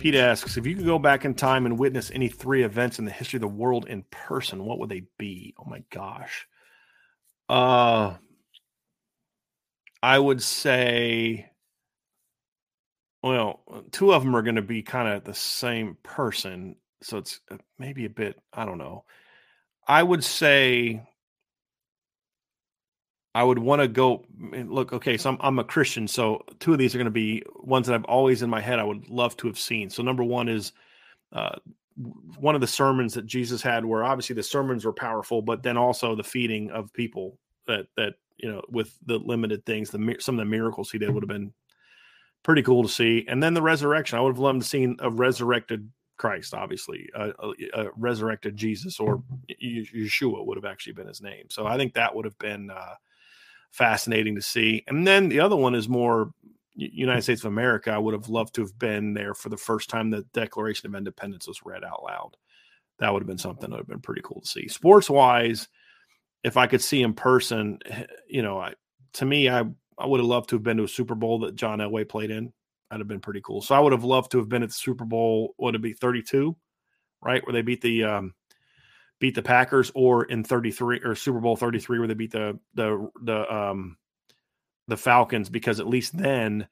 Pete asks if you could go back in time and witness any three events in the history of the world in person, what would they be? Oh my gosh. Uh I would say well, two of them are going to be kind of the same person, so it's uh, maybe a bit, I don't know. I would say I would want to go look. Okay, so I'm, I'm a Christian, so two of these are going to be ones that I've always in my head. I would love to have seen. So number one is uh, one of the sermons that Jesus had, where obviously the sermons were powerful, but then also the feeding of people that that you know with the limited things, the some of the miracles he did would have been pretty cool to see. And then the resurrection, I would have loved to see a resurrected Christ, obviously, a, a, a resurrected Jesus or Yeshua would have actually been his name. So I think that would have been. Uh, fascinating to see. And then the other one is more United States of America. I would have loved to have been there for the first time the Declaration of Independence was read out loud. That would have been something that would have been pretty cool to see. Sports wise, if I could see in person, eh, you know, I, to me, I I would have loved to have been to a Super Bowl that John Elway played in. That'd have been pretty cool. So I would have loved to have been at the Super Bowl. Would it be 32, right? Where they beat the um, beat the Packers, or in 33 or Super Bowl 33 where they beat the the the um the Falcons because at least then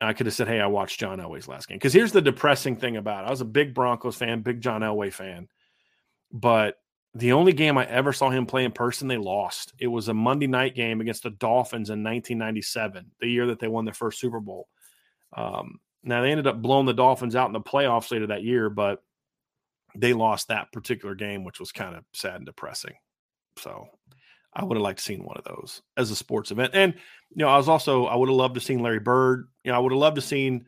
I could have said, "Hey, I watched John Elway's last game." Because here's the depressing thing about it: I was a big Broncos fan, big John Elway fan, but the only game I ever saw him play in person, they lost. It was a Monday night game against the Dolphins in 1997, the year that they won their first Super Bowl. Um, now they ended up blowing the Dolphins out in the playoffs later that year, but they lost that particular game, which was kind of sad and depressing. So I would have liked to seen one of those as a sports event. And you know, I was also I would have loved to seen Larry Bird. You know, I would have loved to seen.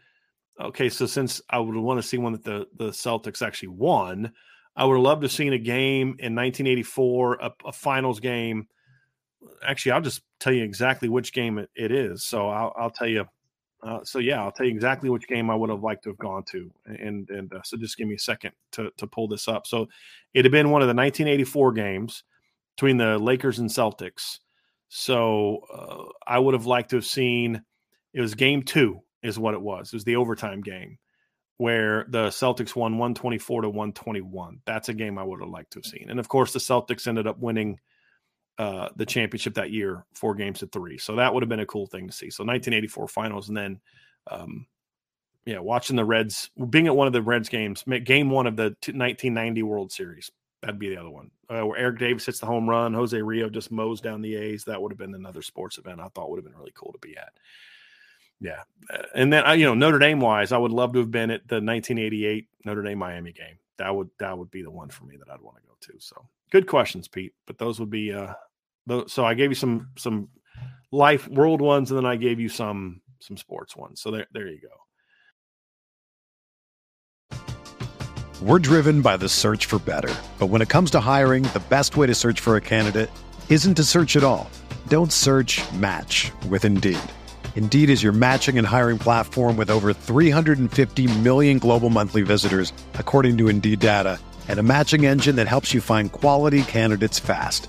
Okay, so since I would want to see one that the the Celtics actually won, I would have loved to seen a game in 1984, a, a finals game. Actually, I'll just tell you exactly which game it, it is. So I'll, I'll tell you uh, so yeah, I'll tell you exactly which game I would have liked to have gone to, and and uh, so just give me a second to to pull this up. So it had been one of the 1984 games between the Lakers and Celtics. So uh, I would have liked to have seen. It was game two, is what it was. It was the overtime game where the Celtics won 124 to 121. That's a game I would have liked to have seen. And of course, the Celtics ended up winning uh, the championship that year, four games to three. So that would have been a cool thing to see. So 1984 finals, and then, um, yeah, watching the Reds, being at one of the Reds games, game one of the 1990 World Series. That'd be the other one uh, where Eric Davis hits the home run, Jose Rijo just mows down the A's. That would have been another sports event I thought would have been really cool to be at. Yeah, uh, and then you know Notre Dame wise, I would love to have been at the 1988 Notre Dame Miami game. That would that would be the one for me that I'd want to go to. So good questions, Pete. But those would be uh, so I gave you some some life world ones, and then I gave you some some sports ones. So there there you go. We're driven by the search for better, but when it comes to hiring, the best way to search for a candidate isn't to search at all. Don't search. Match with Indeed. Indeed is your matching and hiring platform with over 350 million global monthly visitors, according to Indeed data, and a matching engine that helps you find quality candidates fast.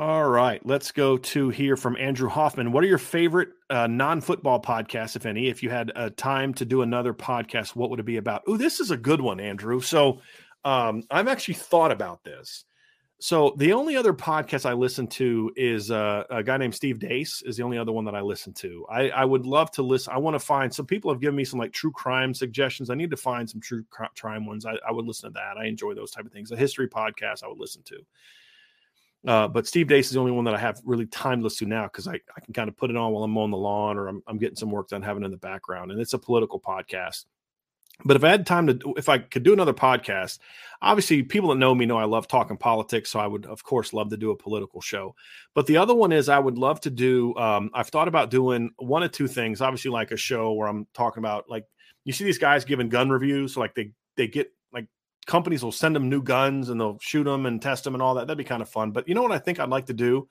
All right, let's go to hear from Andrew Hoffman. What are your favorite uh, non-football podcasts, if any? If you had a time to do another podcast, what would it be about? Oh, this is a good one, Andrew. So, um, I've actually thought about this. So, the only other podcast I listen to is uh, a guy named Steve Deace Is the only other one that I listen to. I, I would love to listen. I want to find some people have given me some like true crime suggestions. I need to find some true crime ones. I, I would listen to that. I enjoy those type of things. A history podcast I would listen to. Uh, but Steve Deace is the only one that I have really time to now because I, I can kind of put it on while I'm mowing the lawn or I'm, I'm getting some work done, having in the background. And it's a political podcast. But if I had time to, if I could do another podcast, obviously people that know me know I love talking politics. So I would, of course, love to do a political show. But the other one is I would love to do, um, I've thought about doing one of two things. Obviously, like a show where I'm talking about, like, you see these guys giving gun reviews. like they, they get companies will send them new guns and they'll shoot them and test them and all that. That'd be kind of fun. But you know what I think I'd like to do?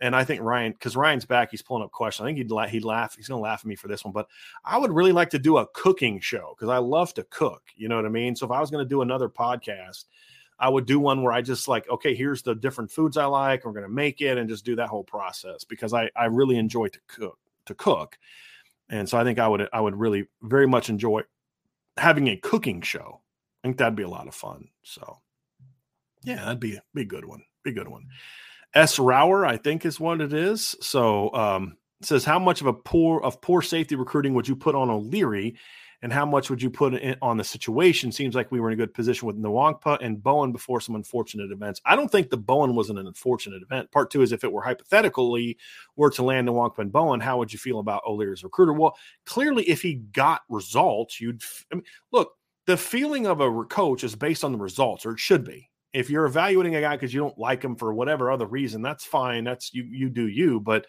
And I think Ryan, because Ryan's back, he's pulling up questions. I think he'd la- he'd laugh. He's gonna laugh at me for this one, but I would really like to do a cooking show because I love to cook. You know what I mean? So if I was gonna do another podcast, I would do one where I just like, okay, here's the different foods I like. We're gonna make it and just do that whole process because I I really enjoy to cook to cook, and so I think I would I would really very much enjoy having a cooking show I think that'd be a lot of fun. So, yeah, that'd be, be a good one. Be a good one. S. Rower, I think, is what it is. So, um, says how much of a poor of poor safety recruiting would you put on O'Leary, and how much would you put in, on the situation? Seems like we were in a good position with Nwankpa and Bowen before some unfortunate events. I don't think the Bowen was an unfortunate event. Part two is if it were hypothetically were to land Nwankpa and Bowen, how would you feel about O'Leary's recruiter? Well, clearly, if he got results, you'd I mean, look the feeling of a coach is based on the results, or it should be. If you're evaluating a guy because you don't like him for whatever other reason, that's fine. That's you. You do you. But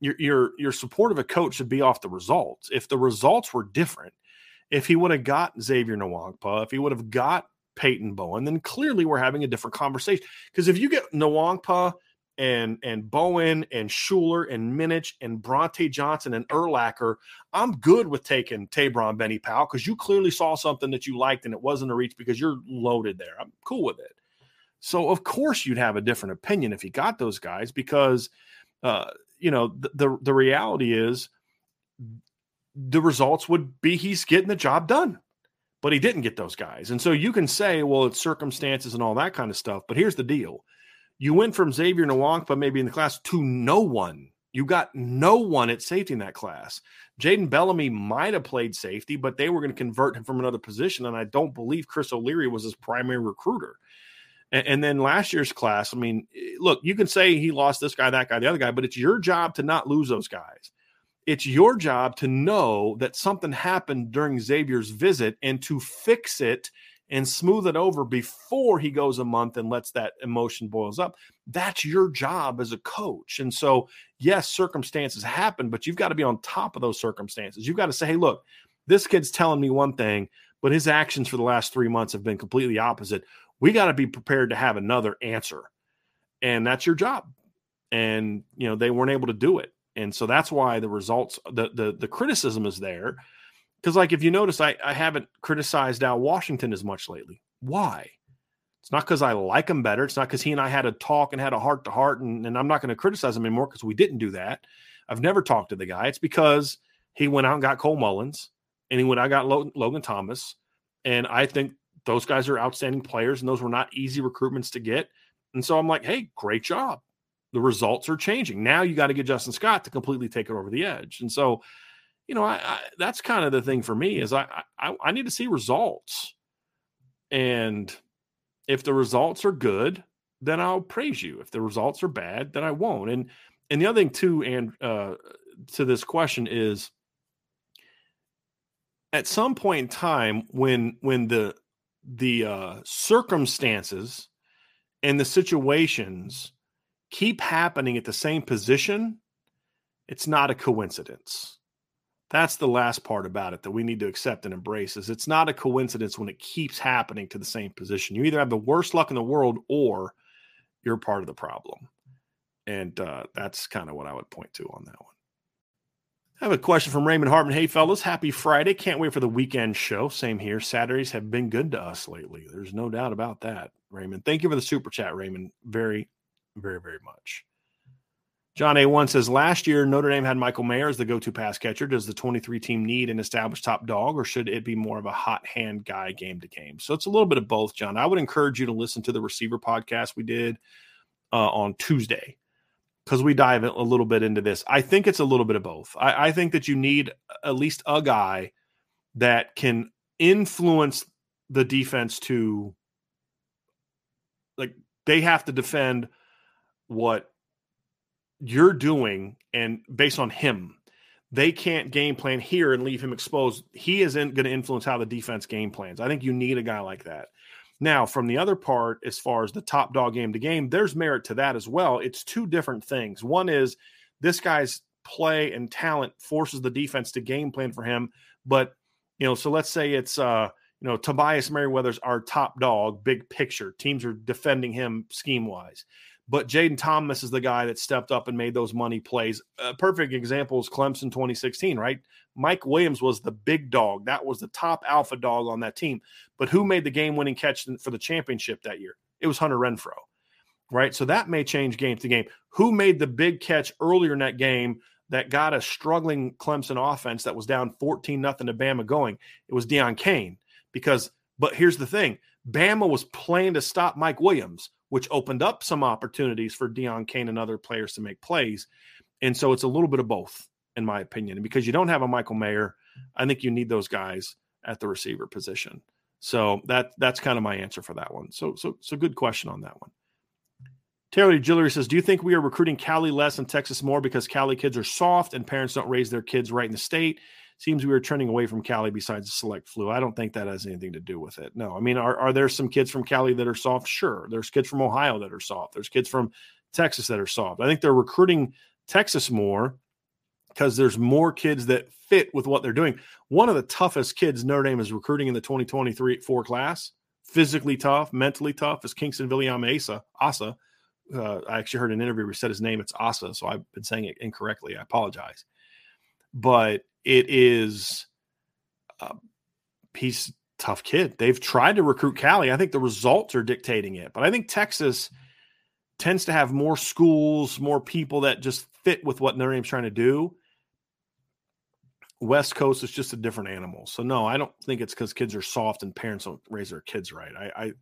your your your support of a coach should be off the results. If the results were different, if he would have got Xavier Nwankpa, if he would have got Peyton Bowen, then clearly we're having a different conversation. Because if you get Nwankpa and and Bowen and Shuler and Minich and Bronte Johnson and Urlacher, I'm good with taking Tabron Benny Powell because you clearly saw something that you liked and it wasn't a reach because you're loaded there. I'm cool with it. So of course you'd have a different opinion if you got those guys because uh, you know the, the the reality is the results would be he's getting the job done but he didn't get those guys. And so you can say, well, it's circumstances and all that kind of stuff. But here's the deal you went from Xavier Nwankpa maybe in the class to no one. You got no one at safety in that class. Jaden Bellamy might have played safety, but they were going to convert him from another position. And I don't believe Chris O'Leary was his primary recruiter. And, and, then last year's class, I mean, eh, look, you can say he lost this guy, that guy, the other guy, but it's your job to not lose those guys. It's your job to know that something happened during Xavier's visit and to fix it and smooth it over before he goes a month and lets that emotion boils up. That's your job as a coach. And so, yes, circumstances happen, but you've got to be on top of those circumstances. You've got to say, hey, look, this kid's telling me one thing, but his actions for the last three months have been completely opposite. we got to be prepared to have another answer. And that's your job. And, you know, they weren't able to do it. And so that's why the results, the the, the criticism is there. Because, like, if you notice, I, I haven't criticized Al Washington as much lately. Why? It's not because I like him better. It's not because he and I had a talk and had a heart to heart, and, I'm not going to criticize him anymore because we didn't do that. I've never talked to the guy. It's because he went out and got Cole Mullins, and he went out and got Logan Thomas, and I think those guys are outstanding players, and those were not easy recruitments to get. And so I'm like, hey, great job. The results are changing. Now you got to get Justin Scott to completely take it over the edge. And so, you know, I, I that's kind of the thing for me is I, I I need to see results. And if the results are good, then I'll praise you. If the results are bad, then I won't. And and the other thing too, and uh, to this question is, at some point in time, when when the the uh, circumstances and the situations keep happening at the same position, it's not a coincidence. That's the last part about it that we need to accept and embrace is it's not a coincidence when it keeps happening to the same position. You either have the worst luck in the world or you're part of the problem. And uh, that's kind of what I would point to on that one. I have a question from Raymond Hartman. Hey, fellas, happy Friday. Can't wait for the weekend show. Same here. Saturdays have been good to us lately. There's no doubt about that, Raymond. Thank you for the super chat, Raymond. Very, very, very much. John A1 says last year Notre Dame had Michael Mayer as the go to pass catcher. Does the 23 team need an established top dog, or should it be more of a hot hand guy game to game? So it's a little bit of both, John. I would encourage you to listen to the receiver podcast we did uh, on Tuesday because we dive a little bit into this. I think it's a little bit of both. I, I, think that you need at least a guy that can influence the defense to like they have to defend what you're doing and based on him they can't game plan here and leave him exposed he isn't going to influence how the defense game plans i think you need a guy like that now, from the other part, as far as the top dog game to game, there's merit to that as well. It's two different things. One is this guy's play and talent forces the defense to game plan for him. But, you know, so let's say it's, uh, you know, Tobias Merriweather's our top dog, big picture. Teams are defending him scheme wise. But Jaden Thomas is the guy that stepped up and made those money plays. A perfect example is Clemson 2016, right? Mike Williams was the big dog. That was the top alpha dog on that team. But who made the game winning catch for the championship that year? It was Hunter Renfrow, right? So that may change game to game. Who made the big catch earlier in that game that got a struggling Clemson offense that was down 14 nothing to Bama going? It was Deon Cain. Because, but here's the thing Bama was playing to stop Mike Williams which opened up some opportunities for Deon Cain and other players to make plays. And so it's a little bit of both, in my opinion. And because you don't have a Michael Mayer, I think you need those guys at the receiver position. So that that's kind of my answer for that one. So so so good question on that one. Taylor Jillery says, Do you think we are recruiting Cali less and Texas more because Cali kids are soft and parents don't raise their kids right in the state? Seems we were trending away from Cali besides the select flu. I don't think that has anything to do with it. No, I mean, are, are there some kids from Cali that are soft? Sure. There's kids from Ohio that are soft. There's kids from Texas that are soft. I think they're recruiting Texas more because there's more kids that fit with what they're doing. One of the toughest kids Notre Dame is recruiting in the 2023 four class, physically tough, mentally tough, is Kingston William Asa. Asa. Uh, I actually heard an interview where he said his name. It's Asa, so I've been saying it incorrectly. I apologize. But it is uh, he's tough kid. They've tried to recruit Cali. I think the results are dictating it, but I think Texas tends to have more schools, more people that just fit with what Notre Dame's trying to do. West Coast is just a different animal. So no, I don't think it's because kids are soft and parents don't raise their kids right. I, I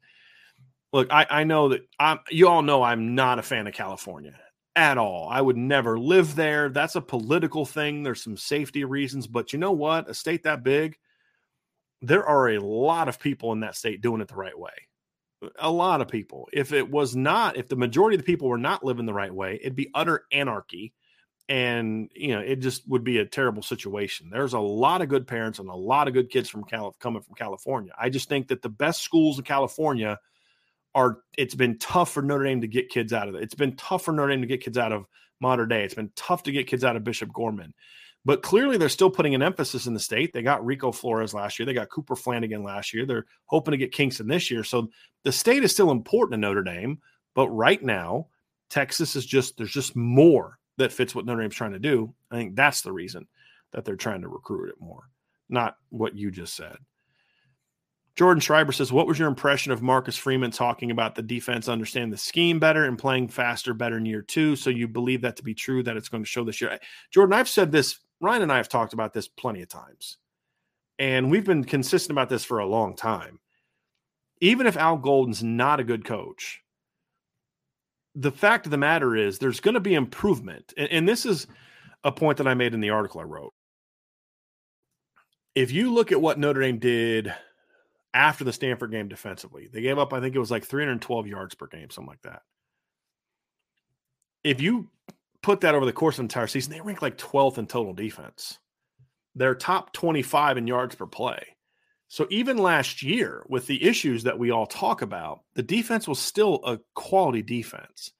look, I, I know that I'm. You all know I'm not a fan of California at all. I would never live there. That's a political thing. There's some safety reasons, but you know what? A state that big, there are a lot of people in that state doing it the right way. A lot of people. If it was not, if the majority of the people were not living the right way, it'd be utter anarchy. And you know, it just would be a terrible situation. There's a lot of good parents and a lot of good kids from Cal- coming from California. I just think that the best schools in California are it's been tough for Notre Dame to get kids out of it. It's been tough for Notre Dame to get kids out of Mater Dei. It's been tough to get kids out of Bishop Gorman. But clearly, they're still putting an emphasis in the state. They got Rico Flores last year. They got Cooper Flanagan last year. They're hoping to get Kingston this year. So the state is still important to Notre Dame. But right now, Texas is just, there's just more that fits what Notre Dame's trying to do. I think that's the reason that they're trying to recruit it more, not what you just said. Jordan Schreiber says, What was your impression of Marcus Freeman talking about the defense understand the scheme better and playing faster better in year two? So you believe that to be true, that it's going to show this year? Jordan, I've said this, Ryan and I have talked about this plenty of times. And we've been consistent about this for a long time. Even if Al Golden's not a good coach, the fact of the matter is there's going to be improvement. And, and this is a point that I made in the article I wrote. If you look at what Notre Dame did after the Stanford game defensively. They gave up, I think it was like 312 yards per game, something like that. If you put that over the course of the entire season, they rank like 12th in total defense. They're top 25 in yards per play. So even last year, with the issues that we all talk about, the defense was still a quality defense.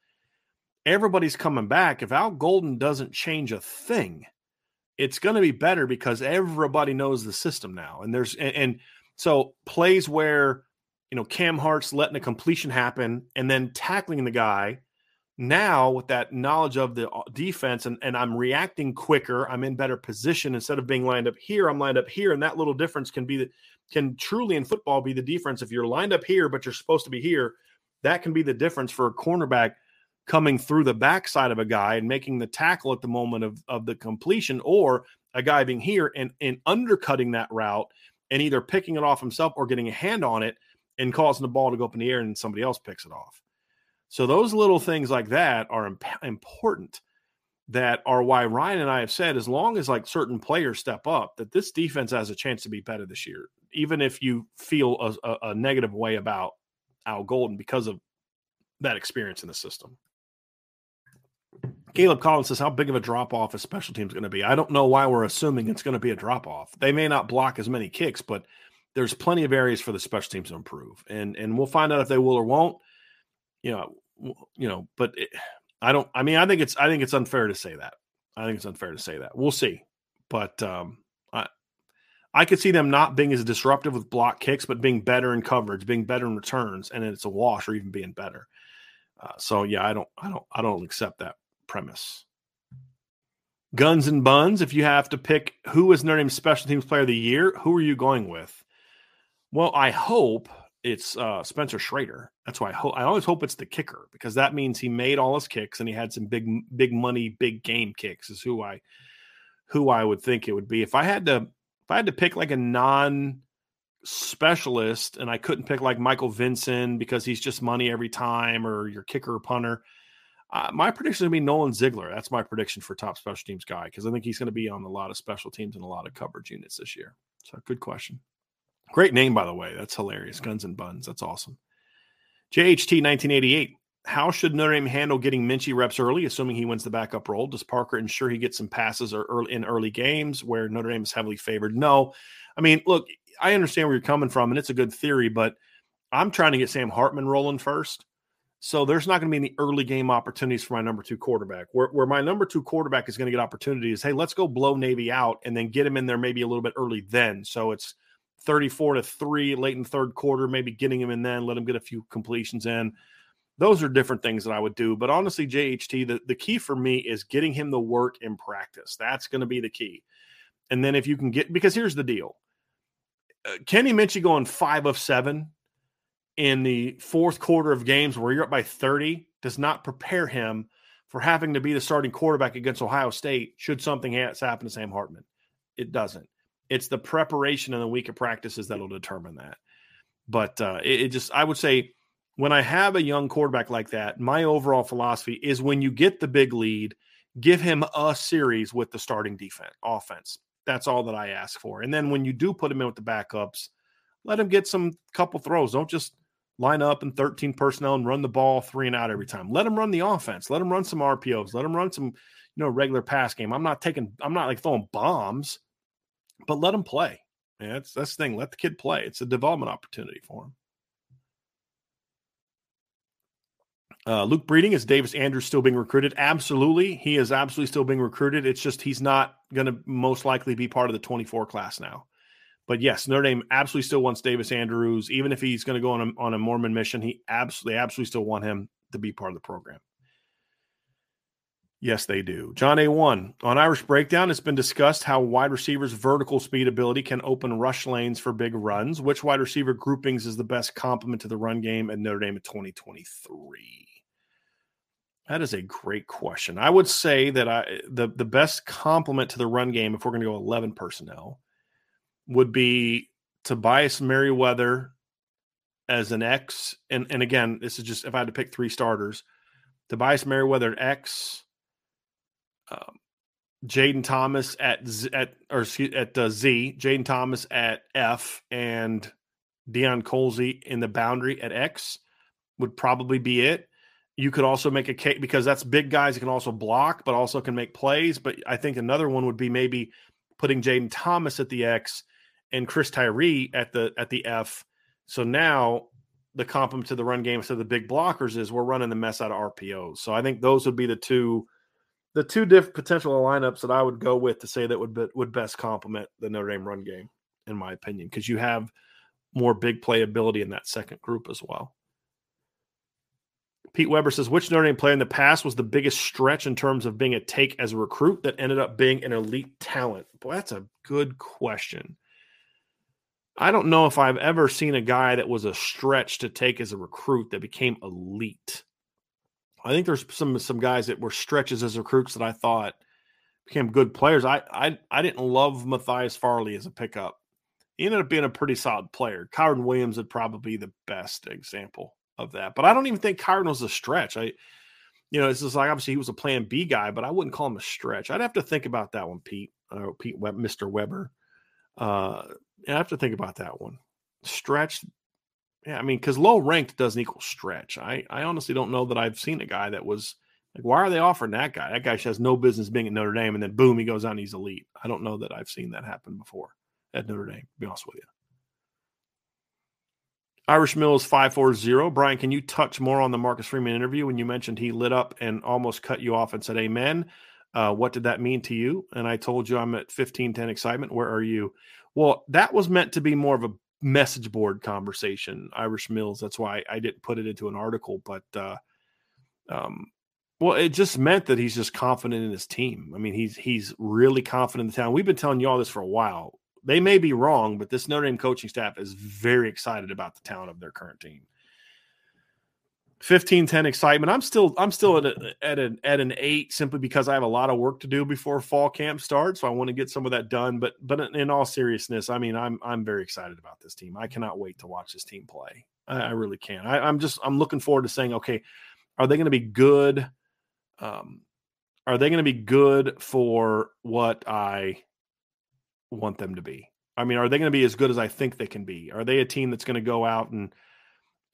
Everybody's coming back. If Al Golden doesn't change a thing, it's going to be better because everybody knows the system now. And there's and, and so plays where you know Cam Hart's letting a completion happen and then tackling the guy. Now with that knowledge of the uh, defense and, and I'm reacting quicker, I'm in better position instead of being lined up here, I'm lined up here, and that little difference can be the can truly in football be the difference. If you're lined up here, but you're supposed to be here, that can be the difference for a cornerback coming through the backside of a guy and making the tackle at the moment of, of the completion, or a guy being here and, and undercutting that route and either picking it off himself or getting a hand on it and causing the ball to go up in the air and somebody else picks it off. So those little things like that are imp- important that are why Ryan and I have said as long as like certain players step up that this defense has a chance to be better this year even if you feel a, a, a negative way about Al Golden because of that experience in the system. Caleb Collins says, How big of a drop off is special teams going to be? I don't know why we're assuming it's going to be a drop off. They may not block as many kicks, but there's plenty of areas for the special teams to improve. And and we'll find out if they will or won't. You know, you know, but it, I don't I mean, I think it's I think it's unfair to say that. I think it's unfair to say that. We'll see. But um I I could see them not being as disruptive with block kicks, but being better in coverage, being better in returns, and it's a wash or even being better. Uh, so yeah, I don't, I don't, I don't accept that premise. Guns and buns. If you have to pick who is Notre Dame's special teams player of the year, who are you going with? Well, I hope it's uh, Spencer Schrader. That's why I hope. I always hope it's the kicker because that means he made all his kicks and he had some big, big money, big game kicks. Is who I, who I would think it would be. If I had to, if I had to pick like a non specialist and I couldn't pick like Michael Vinson because he's just money every time or your kicker or punter. Uh, my prediction to be Nolan Ziegler. That's my prediction for top special teams guy because I think he's going to be on a lot of special teams and a lot of coverage units this year. So, good question. Great name, by the way. That's hilarious. Guns and Buns. That's awesome. JHT 1988. How should Notre Dame handle getting Minchey reps early, assuming he wins the backup role? Does Parker ensure he gets some passes or early, in early games where Notre Dame is heavily favored? No. I mean, look, I understand where you're coming from, and it's a good theory, but I'm trying to get Sam Hartman rolling first. So there's not going to be any early game opportunities for my number two quarterback. Where, where my number two quarterback is going to get opportunities, hey, let's go blow Navy out and then get him in there maybe a little bit early then. So it's 34 to 3 late in third quarter, maybe getting him in then, let him get a few completions in. Those are different things that I would do. But honestly, JHT, the, the key for me is getting him the work in practice. That's going to be the key. And then if you can get, because here's the deal uh, Kenny Minchey going five of seven in the fourth quarter of games where you're up by 30 does not prepare him for having to be the starting quarterback against Ohio State should something happen to Sam Hartman. It doesn't. It's the preparation and the week of practices that'll determine that. But uh, it, it just, I would say, when I have a young quarterback like that, my overall philosophy is when you get the big lead, give him a series with the starting defense offense. That's all that I ask for. And then when you do put him in with the backups, let him get some couple throws. Don't just line up in 13 personnel and run the ball three and out every time. Let them run the offense. Let them run some RPOs. Let them run some, you know, regular pass game. I'm not taking, I'm not like throwing bombs, but let them play. Yeah, that's that's the thing. Let the kid play. It's a development opportunity for him. Uh, Luke Breeding is Davis Andrews still being recruited? Absolutely, he is absolutely still being recruited. It's just he's not going to most likely be part of the 24 class now. But yes, Notre Dame absolutely still wants Davis Andrews, even if he's going to go on a, on a Mormon mission. He absolutely, absolutely still want him to be part of the program. Yes, they do. John A1 on Irish Breakdown, it's been discussed how wide receivers' vertical speed ability can open rush lanes for big runs. Which wide receiver groupings is the best complement to the run game at Notre Dame in 2023? That is a great question. I would say that I the the best complement to the run game, if we're going to go 11 personnel, would be Tobias Merriweather as an X. And and again, this is just if I had to pick three starters, Tobias Merriweather at X um, Jayden Thomas at Z, at or excuse, at uh, Z, Jayden Thomas at F, and Deion Colzie in the boundary at X would probably be it. You could also make a case because that's big guys that can also block, but also can make plays. But I think another one would be maybe putting Jaden Thomas at the X and Chris Tyree at the at the F. So now the complement to the run game to the big blockers is we're running the mess out of RPOs. So I think those would be the two the two different potential lineups that I would go with to say that would be, would best complement the Notre Dame run game, in my opinion, because you have more big playability in that second group as well. Pete Weber says, which Notre Dame player in the past was the biggest stretch in terms of being a take as a recruit that ended up being an elite talent? Boy, that's a good question. I don't know if I've ever seen a guy that was a stretch to take as a recruit that became elite. I think there's some some guys that were stretches as recruits that I thought became good players. I I I didn't love Matthias Farley as a pickup. He ended up being a pretty solid player. Kyren Williams would probably be the best example of that. But I don't even think Kyren was a stretch. I you know, it's just like obviously he was a plan B guy, but I wouldn't call him a stretch. I'd have to think about that one, Pete. Uh, Pete Mr. Weber. Uh, I have to think about that one. Stretch yeah, I mean, because low ranked doesn't equal stretch. I, I honestly don't know that I've seen a guy that was like, why are they offering that guy? That guy has no business being at Notre Dame, and then boom, he goes and he's elite. I don't know that I've seen that happen before at Notre Dame. Be honest with you. Irish Mills 540. Brian, can you touch more on the Marcus Freeman interview when you mentioned he lit up and almost cut you off and said, Amen? Uh, what did that mean to you? And I told you I'm at 1510 excitement. Where are you? Well, that was meant to be more of a message board conversation, Irish Mills. That's why I didn't put it into an article, but uh, um, well, it just meant that he's just confident in his team. I mean, he's he's really confident in the town. We've been telling you all this for a while. They may be wrong, but this Notre Dame coaching staff is very excited about the talent of their current team. 15 10 excitement. I'm still I'm still at a, at an at an 8 simply because I have a lot of work to do before fall camp starts, so I want to get some of that done, but but in all seriousness, I mean, I'm I'm very excited about this team. I cannot wait to watch this team play. I, I really can. I, I'm just I'm looking forward to saying, okay, are they going to be good um are they going to be good for what I want them to be? I mean, are they going to be as good as I think they can be? Are they a team that's going to go out and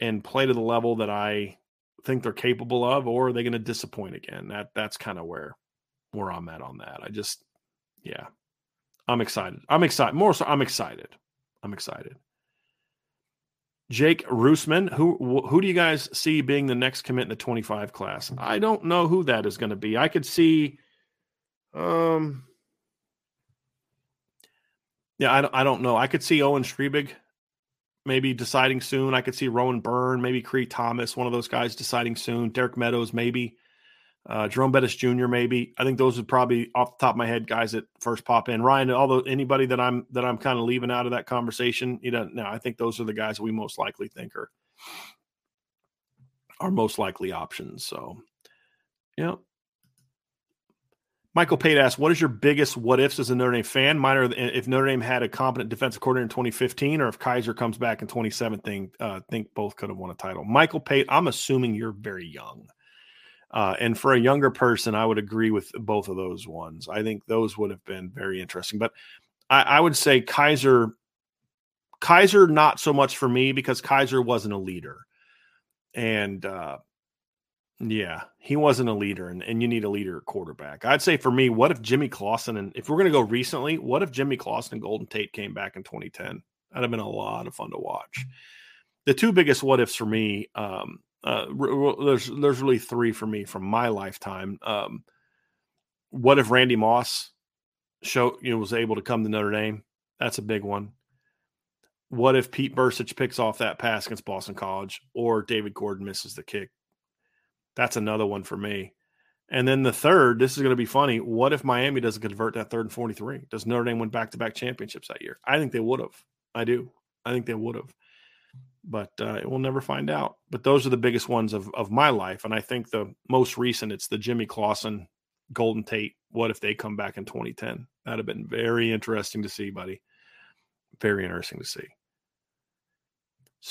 and play to the level that I think they're capable of, or are they going to disappoint again? That that's kind of where where I'm at on that. I just, yeah, I'm excited. I'm excited. More so, I'm excited. I'm excited. Jake Roosman, who who do you guys see being the next commit in the 25 class? I don't know who that is going to be. I could see, um, yeah, I don't, I don't know. I could see Owen Strebig maybe deciding soon. I could see Rowan Byrne, maybe Creed Thomas, one of those guys deciding soon. Derek Meadows, maybe. Uh, Jerome Bettis Jr. Maybe I think those would probably off the top of my head guys that first pop in. Ryan, although anybody that I'm that I'm kind of leaving out of that conversation, you know, no, I think those are the guys we most likely think are are most likely options. So, yeah, Michael Pate asks, "What is your biggest what ifs as a Notre Dame fan? Mine are if Notre Dame had a competent defensive coordinator in 2015, or if Kizer comes back in 2017. Uh, think both could have won a title." Michael Pate, I'm assuming you're very young, uh, and for a younger person, I would agree with both of those ones. I think those would have been very interesting. But I, I would say Kizer, Kizer, not so much for me because Kizer wasn't a leader, and uh, yeah, he wasn't a leader, and, and you need a leader quarterback. I'd say for me, what if Jimmy Clausen and if we're going to go recently, what if Jimmy Clausen and Golden Tate came back in 2010? That'd have been a lot of fun to watch. The two biggest what ifs for me, um, Uh, there's there's really three for me from my lifetime. Um, what if Randy Moss show you know was able to come to Notre Dame? That's a big one. What if Pete Bercich picks off that pass against Boston College, or David Gordon misses the kick? That's another one for me. And then the third, this is going to be funny. What if Miami doesn't convert that third and 43? Does Notre Dame win back to back championships that year? I think they would have. I do. I think they would have. But uh, we'll never find out. But those are the biggest ones of, of my life. And I think the most recent, it's the Jimmy Clausen, Golden Tate. What if they come back in 2010? That'd have been very interesting to see, buddy. Very interesting to see.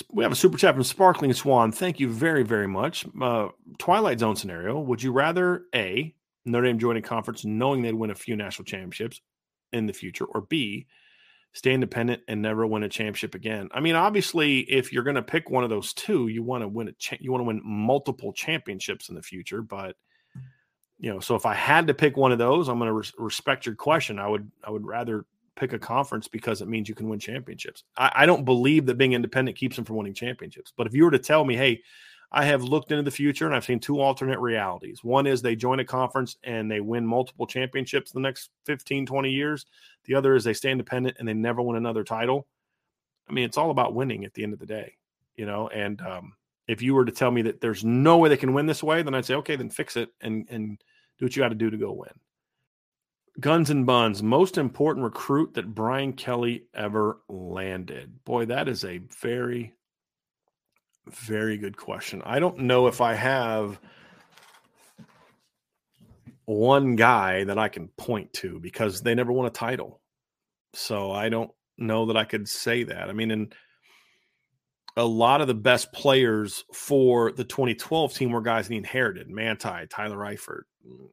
We have a super chat from Sparkling Swan. Thank you very, very much. Uh, Twilight Zone scenario. Would you rather A, Notre Dame join a conference knowing they'd win a few national championships in the future, or B, stay independent and never win a championship again? I mean, obviously, if you're going to pick one of those two, you want to win a cha- you want to win multiple championships in the future. But you know, so if I had to pick one of those, I'm going to res- respect your question. I would I would rather pick a conference because it means you can win championships. I, I, don't believe that being independent keeps them from winning championships. But if you were to tell me, hey, I have looked into the future and I've seen two alternate realities. One is they join a conference and they win multiple championships the next 15, 20 years. The other is they stay independent and they never win another title. I mean, it's all about winning at the end of the day, you know, and um, if you were to tell me that there's no way they can win this way, then I'd say, okay, then fix it and and do what you got to do to go win. Guns and Buns, most important recruit that Brian Kelly ever landed. Boy, that is a very, very good question. I don't know if I have one guy that I can point to because they never won a title. So I don't know that I could say that. I mean, and a lot of the best players for the 2012 team were guys he inherited Manti, Tyler Eifert,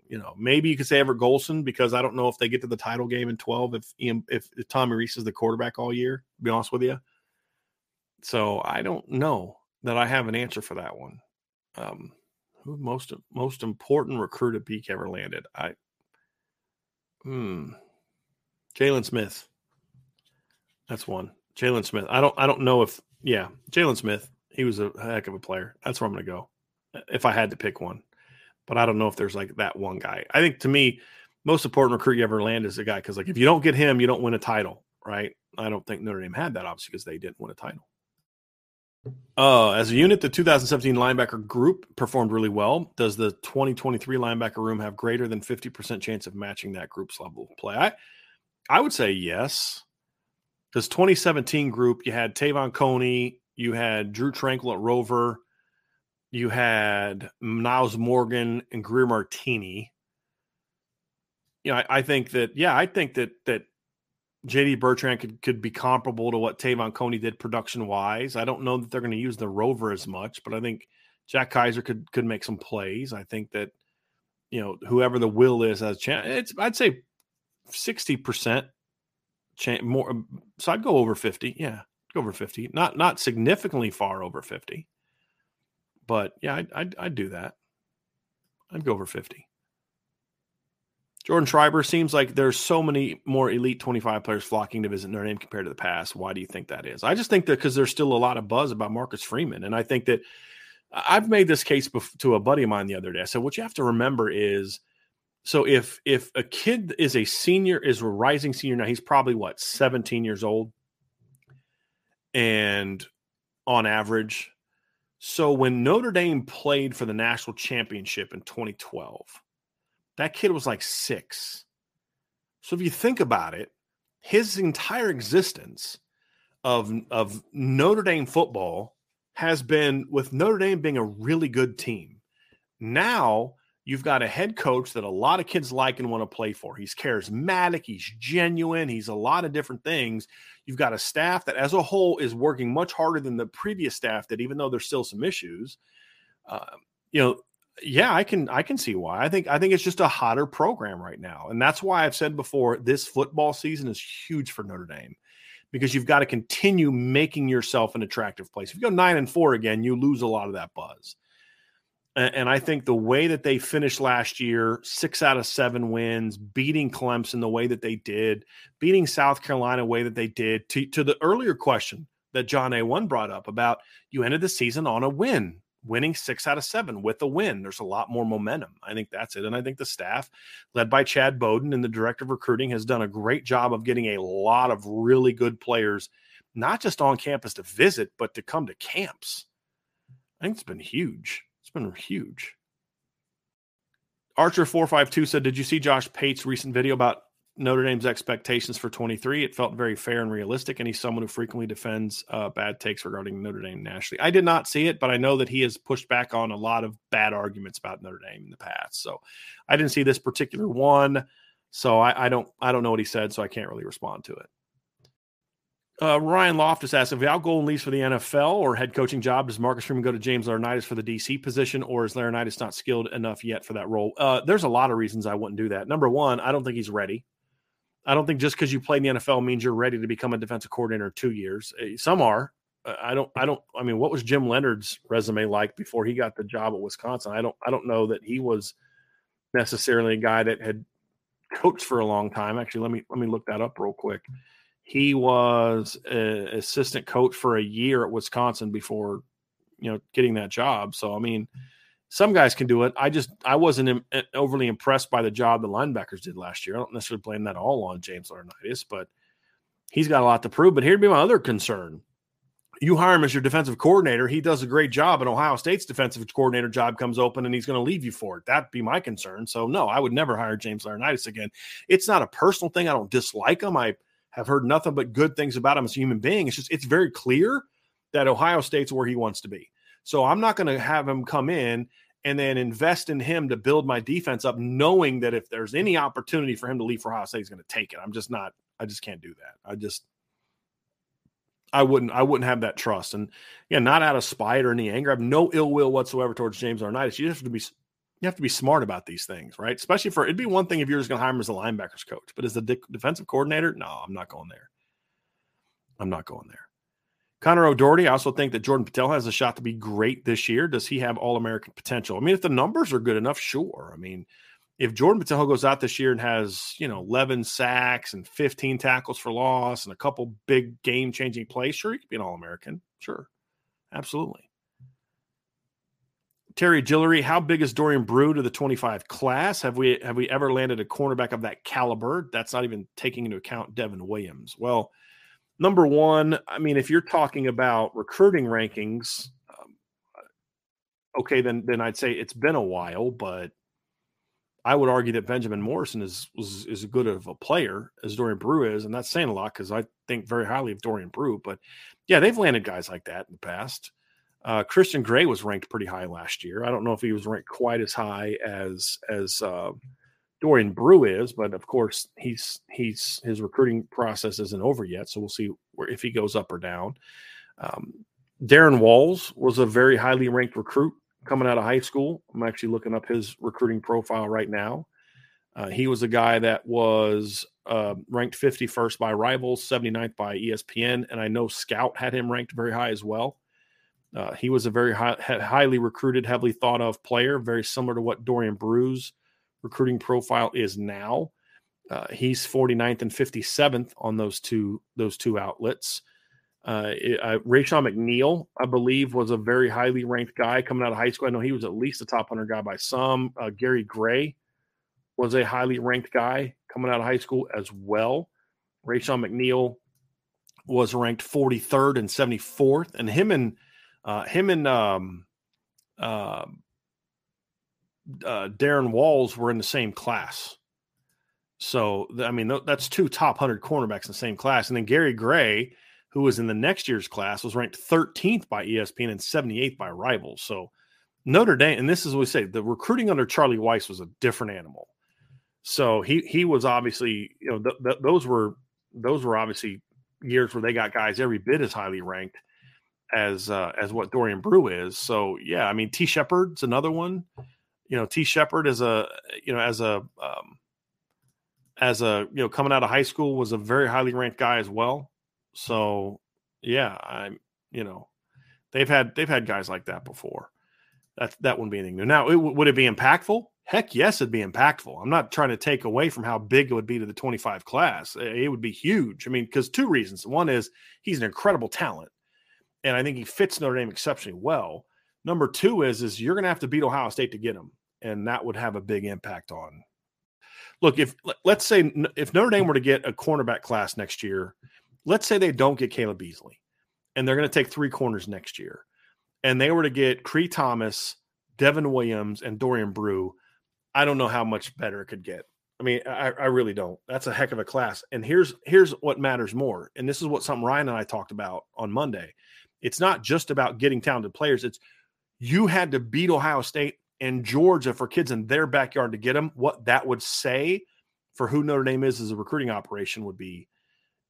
you know, maybe you could say Everett Golson because I don't know if they get to the title game in 12 if if, if Tommy Rees is the quarterback all year, to be honest with you. So I don't know that I have an answer for that one. Um, who most most important recruit at Peak ever landed? I hmm Jaylon Smith. That's one. Jaylon Smith. I don't I don't know if yeah, Jaylon Smith. He was a heck of a player. That's where I'm gonna go. If I had to pick one but I don't know if there's like that one guy. I think to me, most important recruit you ever land is a guy because like if you don't get him, you don't win a title, right? I don't think Notre Dame had that obviously because they didn't win a title. Uh, as a unit, the 2017 linebacker group performed really well. Does the 2023 linebacker room have greater than 50% chance of matching that group's level of play? I, I would say yes. Because 2017 group, you had Te'von Coney, you had Drue Tranquill at Rover, you had Nyles Morgan and Greer Martini. You know, I, I, think that yeah, I think that that JD Bertrand could could be comparable to what Te'von Coney did production wise. I don't know that they're going to use the rover as much, but I think Jack Kiser could could make some plays. I think that you know whoever the will is as chance. It's I'd say sixty percent chance more. Um, so I'd go over fifty. Yeah, go over fifty. Not not significantly far over fifty. But yeah, I'd, I'd, I'd do that. I'd go over 50. Jordan Schreiber seems like there's so many more elite 25 players flocking to visit Notre Dame compared to the past. Why do you think that is? I just think that because there's still a lot of buzz about Marcus Freeman. And I think that I've made this case to a buddy of mine the other day. I said, what you have to remember is so if if a kid is a senior, is a rising senior now, he's probably what, 17 years old. And on average, so when Notre Dame played for the national championship in 2012, that kid was like six. So if you think about it, his entire existence of, of Notre Dame football has been with Notre Dame being a really good team. Now You've got a head coach that a lot of kids like and want to play for. He's charismatic, he's genuine, he's a lot of different things. You've got a staff that, as a whole, is working much harder than the previous staff that, even though there's still some issues, uh, you know, yeah, I can I can see why. I think I think it's just a hotter program right now, and that's why I've said before this football season is huge for Notre Dame because you've got to continue making yourself an attractive place. If you go nine and four again, you lose a lot of that buzz. And I think the way that they finished last year, six out of seven wins, beating Clemson the way that they did, beating South Carolina the way that they did, to, to the earlier question that John A1 brought up about you ended the season on a win. winning six out of seven with a win. There's a lot more momentum. I think that's it. And I think the staff, led by Chad Bowden and the director of recruiting, has done a great job of getting a lot of really good players, not just on campus to visit, but to come to camps. I think it's been huge. It's been huge. Archer452 said, Did you see Josh Pate's recent video about Notre Dame's expectations for 23. It felt very fair and realistic, and he's someone who frequently defends uh, bad takes regarding Notre Dame nationally. I did not see it, but I know that he has pushed back on a lot of bad arguments about Notre Dame in the past. So I didn't see this particular one. So I, I don't I don't know what he said, so I can't really respond to it. Uh, Ryan Loftus asks if Al Golden leaves for the NFL or head coaching job, does Marcus Freeman go to James Laurinaitis for the DC position, or is Laurinaitis not skilled enough yet for that role? Uh, there's a lot of reasons I wouldn't do that. Number one, I don't think he's ready. I don't think just because you play in the NFL means you're ready to become a defensive coordinator in two years. Eh, some are. Uh, I don't. I don't. I mean, what was Jim Leonhard's resume like before he got the job at Wisconsin? I don't. I don't know that he was necessarily a guy that had coached for a long time. Actually, let me let me look that up real quick. He was an assistant coach for a year at Wisconsin before, you know, getting that job. So I mean, some guys can do it. I just I wasn't Im- eh, overly impressed by the job the linebackers did last year. I don't necessarily blame that all on James Laurinaitis, but he's got a lot to prove. But here'd be my other concern: you hire him as your defensive coordinator. He does a great job, and Ohio State's defensive coordinator job comes open, and he's going to leave you for it. That'd be my concern. So no, I would never hire James Laurinaitis again. It's not a personal thing. I don't dislike him. I have heard nothing but good things about him as a human being. It's just it's very clear that Ohio State's where he wants to be. So I'm not going to have him come in and then invest in him to build my defense up, knowing that if there's any opportunity for him to leave for Ohio State, he's going to take it. I'm just not. I just can't do that. I just. I wouldn't. I wouldn't have that trust, and yeah, not out of spite or any anger. I have no ill will whatsoever towards James Laurinaitis. You just have to be. You have to be smart about these things, right? Especially for it'd be one thing if you're just going to hire him as a linebackers coach, but as a de- defensive coordinator, no, I'm not going there. I'm not going there. Connor O'Doherty, I also think that Jordan Botelho has a shot to be great this year. Does he have All American potential? I mean, if the numbers are good enough, sure. I mean, if Jordan Botelho goes out this year and has, you know, 11 sacks and 15 tackles for loss and a couple big game changing plays, sure, he could be an All American. Sure. Absolutely. Terry Gillery, how big is Dorian Brew to the 25 class? Have we have we ever landed a cornerback of that caliber? That's not even taking into account Devin Williams. Well, number one, I mean, if you're talking about recruiting rankings, um, okay, then then I'd say it's been a while, but I would argue that Benjamin Morrison is was as good of a player as Dorian Brew is, and that's saying a lot because I think very highly of Dorian Brew. But yeah, they've landed guys like that in the past. Uh, Christian Gray was ranked pretty high last year. I don't know if he was ranked quite as high as as uh, Dorian Brew is, but of course he's he's his recruiting process isn't over yet, so we'll see where if he goes up or down. Um, Darrin Walls was a very highly ranked recruit coming out of high school. I'm actually looking up his recruiting profile right now. Uh, he was a guy that was uh, ranked 51st by Rivals, 79th by ESPN, and I know Scout had him ranked very high as well. Uh, he was a very high, highly recruited, heavily thought of player, very similar to what Dorian Brew's recruiting profile is now. Uh, he's 49th and 57th on those two those two outlets. Uh, uh, Raeshon McNeil, I believe, was a very highly ranked guy coming out of high school. I know he was at least a top 100 guy by some. Uh, Gary Gray was a highly ranked guy coming out of high school as well. Raeshon McNeil was ranked 43rd and 74th, and him and uh, him and um, uh, uh, Darrin Walls were in the same class. So, I mean, that's two top 100 cornerbacks in the same class. And then Gary Gray, who was in the next year's class, was ranked 13th by ESPN and 78th by Rivals. So, Notre Dame, and this is what we say the recruiting under Charlie Weis was a different animal. So, he he was obviously, you know, th- th- those were those were obviously years where they got guys every bit as highly ranked as uh, as what Dorian Brew is. So, yeah, I mean, Tee Shepard's another one you know, Tee Shepard is a you know as a um, as a you know coming out of high school was a very highly ranked guy as well. So yeah, I'm you know they've had they've had guys like that before. That that wouldn't be anything new. Now, it, would it be impactful? Heck, yes, it'd be impactful. I'm not trying to take away from how big it would be to the 25 class. It would be huge. I mean, because two reasons. One is he's an incredible talent, and I think he fits Notre Dame exceptionally well. Number two is is you're going to have to beat Ohio State to get him, and that would have a big impact on. Look, if let's say if Notre Dame were to get a cornerback class next year, let's say they don't get Caleb Beasley, and they're going to take three corners next year, and they were to get Cree Thomas, Devin Williams, and Dorian Brew, I don't know how much better it could get. I mean, I, I, really don't. That's a heck of a class. And here's here's what matters more. And this is what something Ryan and I talked about on Monday. It's not just about getting talented players. It's you had to beat Ohio State and Georgia for kids in their backyard to get them. What that would say for who Notre Dame is as a recruiting operation would be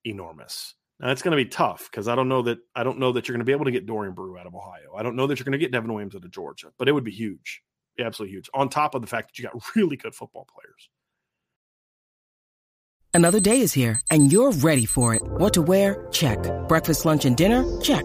enormous. Now it's going to be tough because I don't know that I don't know that you're going to be able to get Dorian Brew out of Ohio. I don't know that you're going to get Devin Williams out of Georgia, but it would be huge, absolutely huge. On top of the fact that you got really good football players. Another day is here, and you're ready for it. What to wear? Check. Breakfast, lunch, and dinner? Check.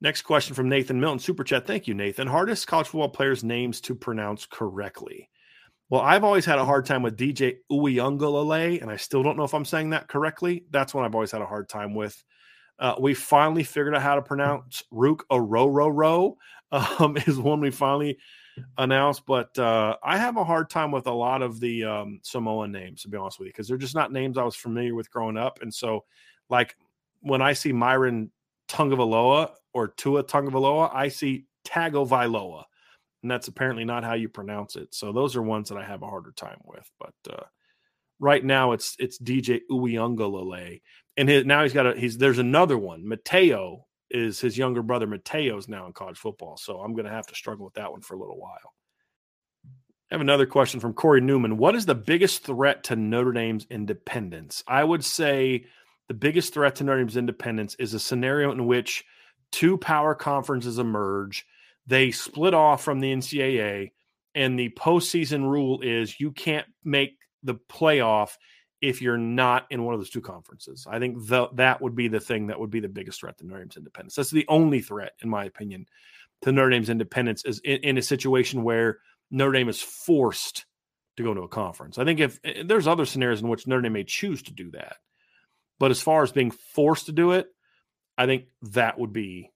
Next question from Nathan Milton, Super Chat. Thank you, Nathan. Hardest college football players' names to pronounce correctly. Well, I've always had a hard time with DJ Uiagalelei, and I still don't know if I'm saying that correctly. That's one I've always had a hard time with. Uh, we finally figured out how to pronounce Ruke Orhorhoro um, is one we finally announced, but uh, I have a hard time with a lot of the um, Samoan names, to be honest with you, because they're just not names I was familiar with growing up. And so, like when I see Myron Tungavaloa or Tua Tungavaloa, I see Tagovailoa and that's apparently not how you pronounce it. So those are ones that I have a harder time with. But uh, right now it's it's DJ Uiagalelei, and his, now he's got a he's there's another one. Mateo is his younger brother. Mateo's now in college football, so I'm going to have to struggle with that one for a little while. I have another question from Corey Newman. What is the biggest threat to Notre Dame's independence? I would say the biggest threat to Notre Dame's independence is a scenario in which two power conferences emerge they split off from the NCAA, and the postseason rule is you can't make the playoff if you're not in one of those two conferences. I think the, that would be the thing that would be the biggest threat to Notre Dame's independence. That's the only threat, in my opinion, to Notre Dame's independence is in, in a situation where Notre Dame is forced to go to a conference. I think if eh, there's other scenarios in which Notre Dame may choose to do that, but as far as being forced to do it, I think that would be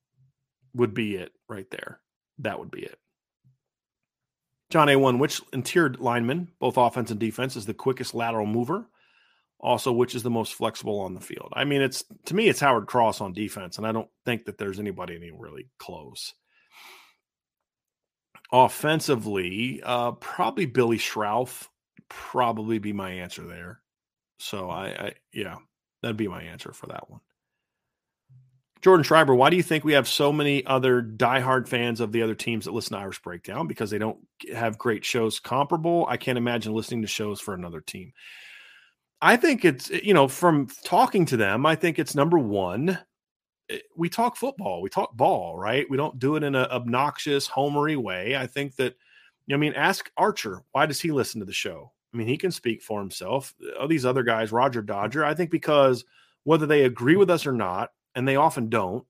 would be it right there that would be it. John A1, which interior lineman, both offense and defense, is the quickest lateral mover? Also, which is the most flexible on the field? I mean, it's to me, it's Howard Cross on defense, and I don't think that there's anybody any really close. Offensively, uh, probably Billy Schrauth, probably be my answer there. So I, I yeah, that'd be my answer for that one. Jordan Schreiber, why do you think we have so many other diehard fans of the other teams that listen to Irish Breakdown? Because they don't have great shows comparable. I can't imagine listening to shows for another team. I think it's, you know, from talking to them, I think it's number one. Eh, we talk football, we talk ball, right? We don't do it in an obnoxious, homery way. I think that, you know, I mean, ask Archer, why does he listen to the show? I mean, he can speak for himself. All these other guys, Roger Dodger, I think because whether they agree with us or not, and they often don't,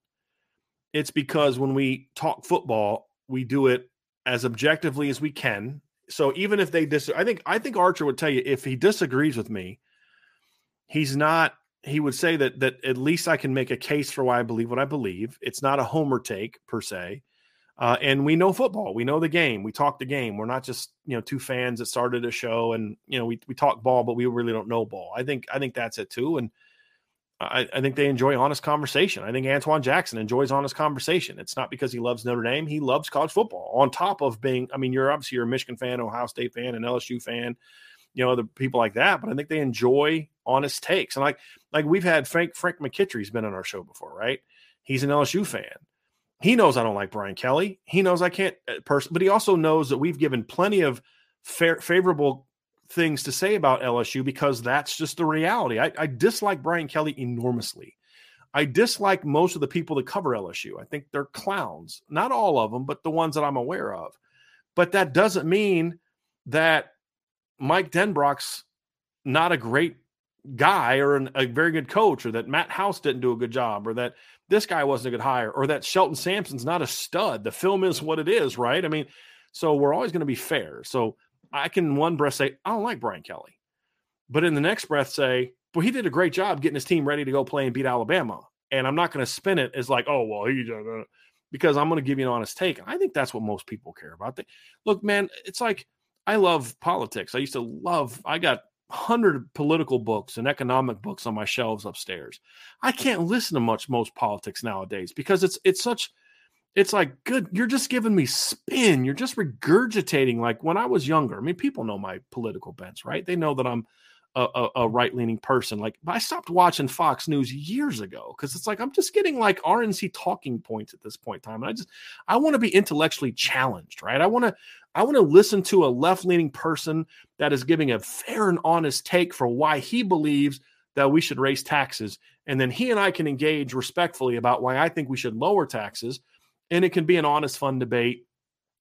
it's because when we talk football, we do it as objectively as we can. So even if they dis, I think I think Archer would tell you if he disagrees with me, he's not. He would say that that at least I can make a case for why I believe what I believe. It's not a homer take per se, uh, and we know football. We know the game. We talk the game. We're not just you know two fans that started a show and you know we we talk ball, but we really don't know ball. I think I think that's it too. And I, I, think they enjoy honest conversation. I think Antoine Jackson enjoys honest conversation. It's not because he loves Notre Dame; he loves college football. On top of being, I mean, you're obviously you're a Michigan fan, Ohio State fan, an LSU fan, you know, the people like that. But I think they enjoy honest takes. And like like we've had Frank Frank McKittery's been on our show before, right? He's an LSU fan. He knows I don't like Brian Kelly. He knows I can't uh, person, but he also knows that we've given plenty of fair, favorable things to say about LSU because that's just the reality. I, I dislike Brian Kelly enormously. I dislike most of the people that cover LSU. I think they're clowns. Not all of them, but the ones that I'm aware of. But that doesn't mean that Mike Denbrock's not a great guy or an, a very good coach, or that Matt House didn't do a good job, or that this guy wasn't a good hire, or that Shelton Sampson's not a stud. The film is what it is, right? I mean, so we're always going to be fair. So I can one breath say, I don't like Brian Kelly. But in the next breath say, well, he did a great job getting his team ready to go play and beat Alabama. And I'm not going to spin it as like, oh, well, he uh, because I'm going to give you an honest take. I think that's what most people care about. They, look, man, it's like I love politics. I used to love, I got hundred political books and economic books on my shelves upstairs. I can't listen to much most politics nowadays because it's it's such it's like good you're just giving me spin. You're just regurgitating like when i was younger. I mean people know my political bents right? They know that i'm a, a, a right-leaning person. Like i stopped watching fox news years ago because it's like i'm just getting like rnc talking points at this point in time and i just i want to be intellectually challenged right? I want to i want to listen to a left-leaning person that is giving a fair and honest take for why he believes that we should raise taxes and then he and i can engage respectfully about why i think we should lower taxes and it can be an honest, fun debate.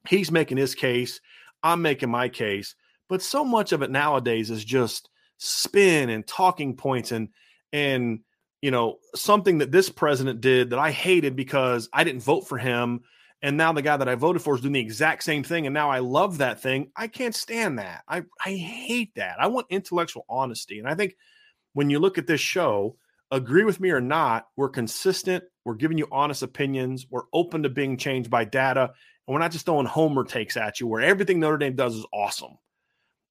He's making his case, I'm making my case, but so much of it nowadays is just spin and talking points and and you know something that this president did that I hated because I didn't vote for him and now the guy that I voted for is doing the exact same thing and now I love that thing. I can't stand that. I I hate that. I want intellectual honesty and I think when you look at this show, agree with me or not, we're consistent. We're giving you honest opinions. We're open to being changed by data. And we're not just throwing homer takes at you where everything Notre Dame does is awesome.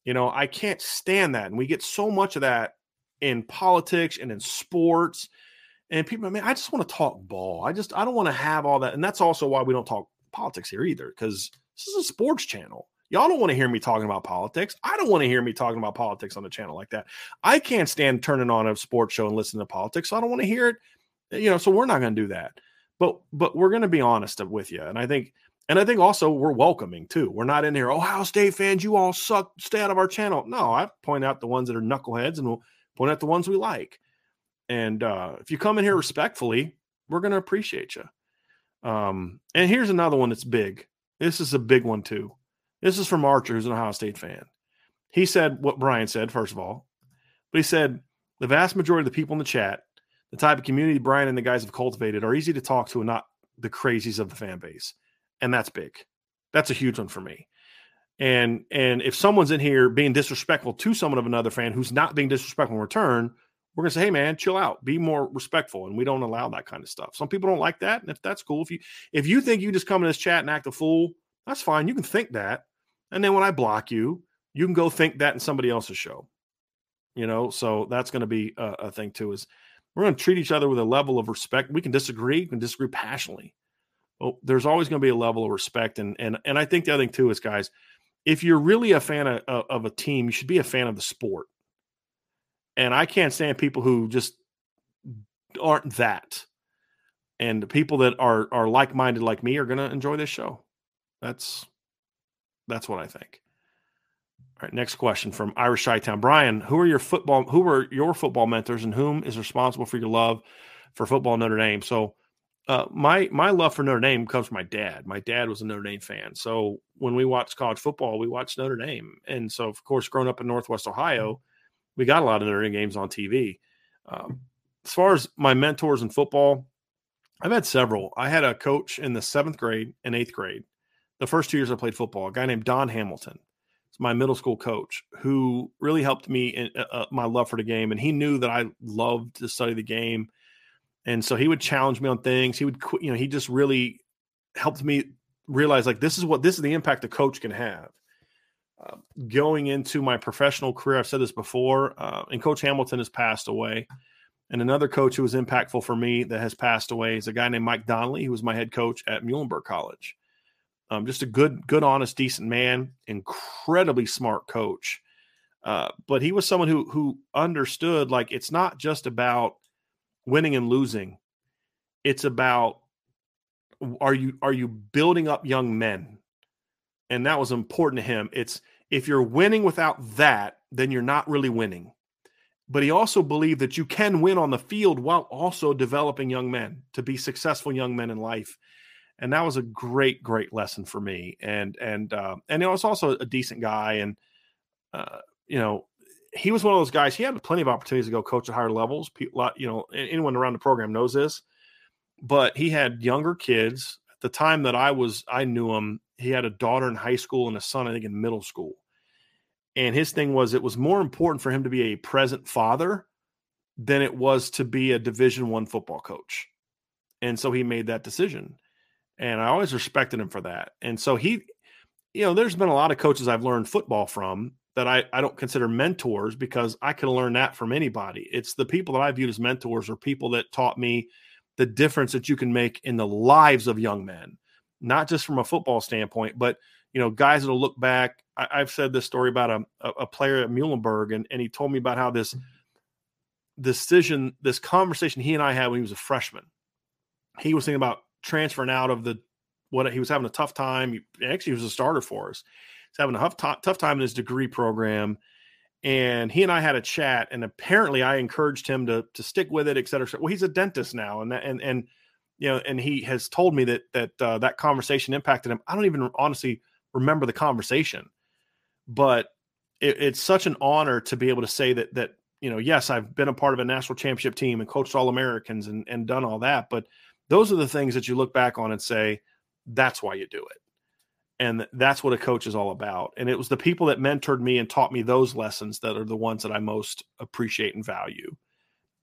You know, I can't stand that. And we get so much of that in politics and in sports. And people, I mean, I just want to talk ball. I just, I don't want to have all that. And that's also why we don't talk politics here either, because this is a sports channel. Y'all don't want to hear me talking about politics. I don't want to hear me talking about politics on the channel like that. I can't stand turning on a sports show and listening to politics. So I don't want to hear it. Eh, you know, so we're not going to do that. But but we're going to be honest with you. And I think and I think also we're welcoming too. We're not in here, Ohio State fans, you all suck. Stay out of our channel. No, I point out the ones that are knuckleheads and we'll point out the ones we like. And uh, if you come in here respectfully, we're going to appreciate you. Um, and here's another one that's big. This is a big one too. This is from Archer, who's an Ohio State fan. He said what Brian said, first of all, but he said the vast majority of the people in the chat, the type of community Brian and the guys have cultivated, are easy to talk to and not the crazies of the fan base. And that's big. That's a huge one for me. And and if someone's in here being disrespectful to someone of another fan who's not being disrespectful in return, we're gonna say, hey man, chill out, be more respectful. And we don't allow that kind of stuff. Some people don't like that. And if that's cool, if you if you think you just come in this chat and act a fool, that's fine. You can think that. And then when I block you, you can go think that in somebody else's show. You know, so that's going to be a, a, thing too. Is we're going to treat each other with a level of respect. We can disagree, we can disagree passionately. But there's always going to be a level of respect, and and and I think the other thing too is, guys, if you're really a fan of, of a team, you should be a fan of the sport. And I can't stand people who just aren't that. And the people that are are like minded like me are going to enjoy this show. That's that's what I think. All right, next question from Irish Town. Brian, who are your football who are your football mentors and whom is responsible for your love for football Notre Dame? So uh, my my love for Notre Dame comes from my dad. My dad was a Notre Dame fan. So when we watched college football, we watched Notre Dame. And so of course, growing up in Northwest Ohio, we got a lot of Notre games on TV. Um, as far as my mentors in football, I've had several. I had a coach in the seventh grade and eighth grade the first two years I played football, a guy named Don Hamilton. It's my middle school coach who really helped me in uh, uh, my love for the game. And he knew that I loved to study the game. And so he would challenge me on things. He would, you know, he just really helped me realize like this is what this is the impact a coach can have. Going into my professional career, I've said this before, uh, and Coach Hamilton has passed away. And another coach who was impactful for me that has passed away is a guy named Mike Donnelly, who was my head coach at Muhlenberg College. Um, just a good, good, honest, decent man, incredibly smart coach. Uh, but he was someone who who understood like it's not just about winning and losing; it's about are you are you building up young men, and that was important to him. It's if you're winning without that, then you're not really winning but he also believed that you can win on the field while also developing young men to be successful young men in life and that was a great great lesson for me and and uh, and he was also a decent guy and uh, you know he was one of those guys he had plenty of opportunities to go coach at higher levels People, you know anyone around the program knows this but he had younger kids at the time that i was i knew him he had a daughter in high school and a son i think in middle school. And his thing was it was more important for him to be a present father than it was to be a division one football coach. And so he made that decision. And i always respected him for that. And so he you know there's been a lot of coaches i've learned football from that i, I don't consider mentors because i can learn that from anybody. It's the people that i viewed as mentors or people that taught me the difference that you can make in the lives of young men not just from a football standpoint but you know guys that'll look back I, have said this story about a, a player at Muhlenberg, and, and he told me about how this decision, this conversation he and I had when he was a freshman. He was thinking about transferring out of the what he was having a tough time. He, actually, he was a starter for us. He's having a tough, tough time in his degree program. And he and I had a chat, and apparently I encouraged him to to stick with it, et cetera. Well, he's a dentist now, and that, and and you know, and he has told me that that uh, that conversation impacted him. I don't even honestly remember the conversation, but it, it's such an honor to be able to say that that you know yes i've been a part of a national championship team and coached all americans and, and done all that but those are the things that you look back on and say that's why you do it. And that's what a coach is all about. And it was the people that mentored me and taught me those lessons that are the ones that i most appreciate and value.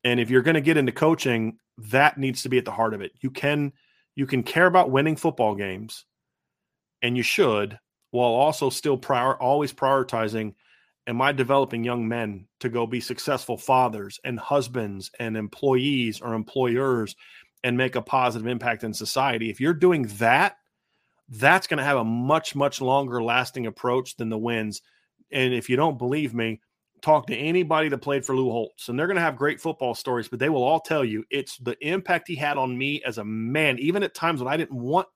And if you're going to get into coaching that needs to be at the heart of it you can you can care about winning football games and you should while also still prior always prioritizing am I developing young men to go be successful fathers and husbands and employees or employers and make a positive impact in society? If you're doing that, that's going to have a much, much longer lasting approach than the wins. And if you don't believe me, talk to anybody that played for Lou Holtz, and they're going to have great football stories, but they will all tell you it's the impact he had on me as a man, even at times when I didn't want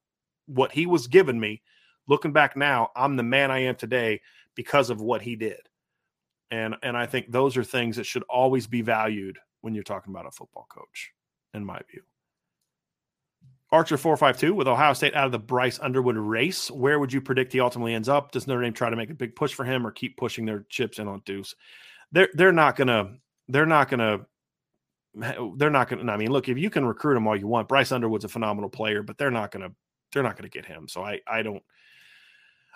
what he was giving me looking back now, I'm the man I am today because of what he did. And and I think those are things that should always be valued when you're talking about a football coach, in my view. Archer 452 with Ohio State out of the Bryce Underwood race. Where would you predict he ultimately ends up? Does Notre Dame try to make a big push for him or keep pushing their chips in on Deuce? They're they're not gonna they're not gonna they're not gonna I mean, look, if you can recruit him all you want, Bryce Underwood's a phenomenal player, but they're not gonna they're not gonna get him. So I I don't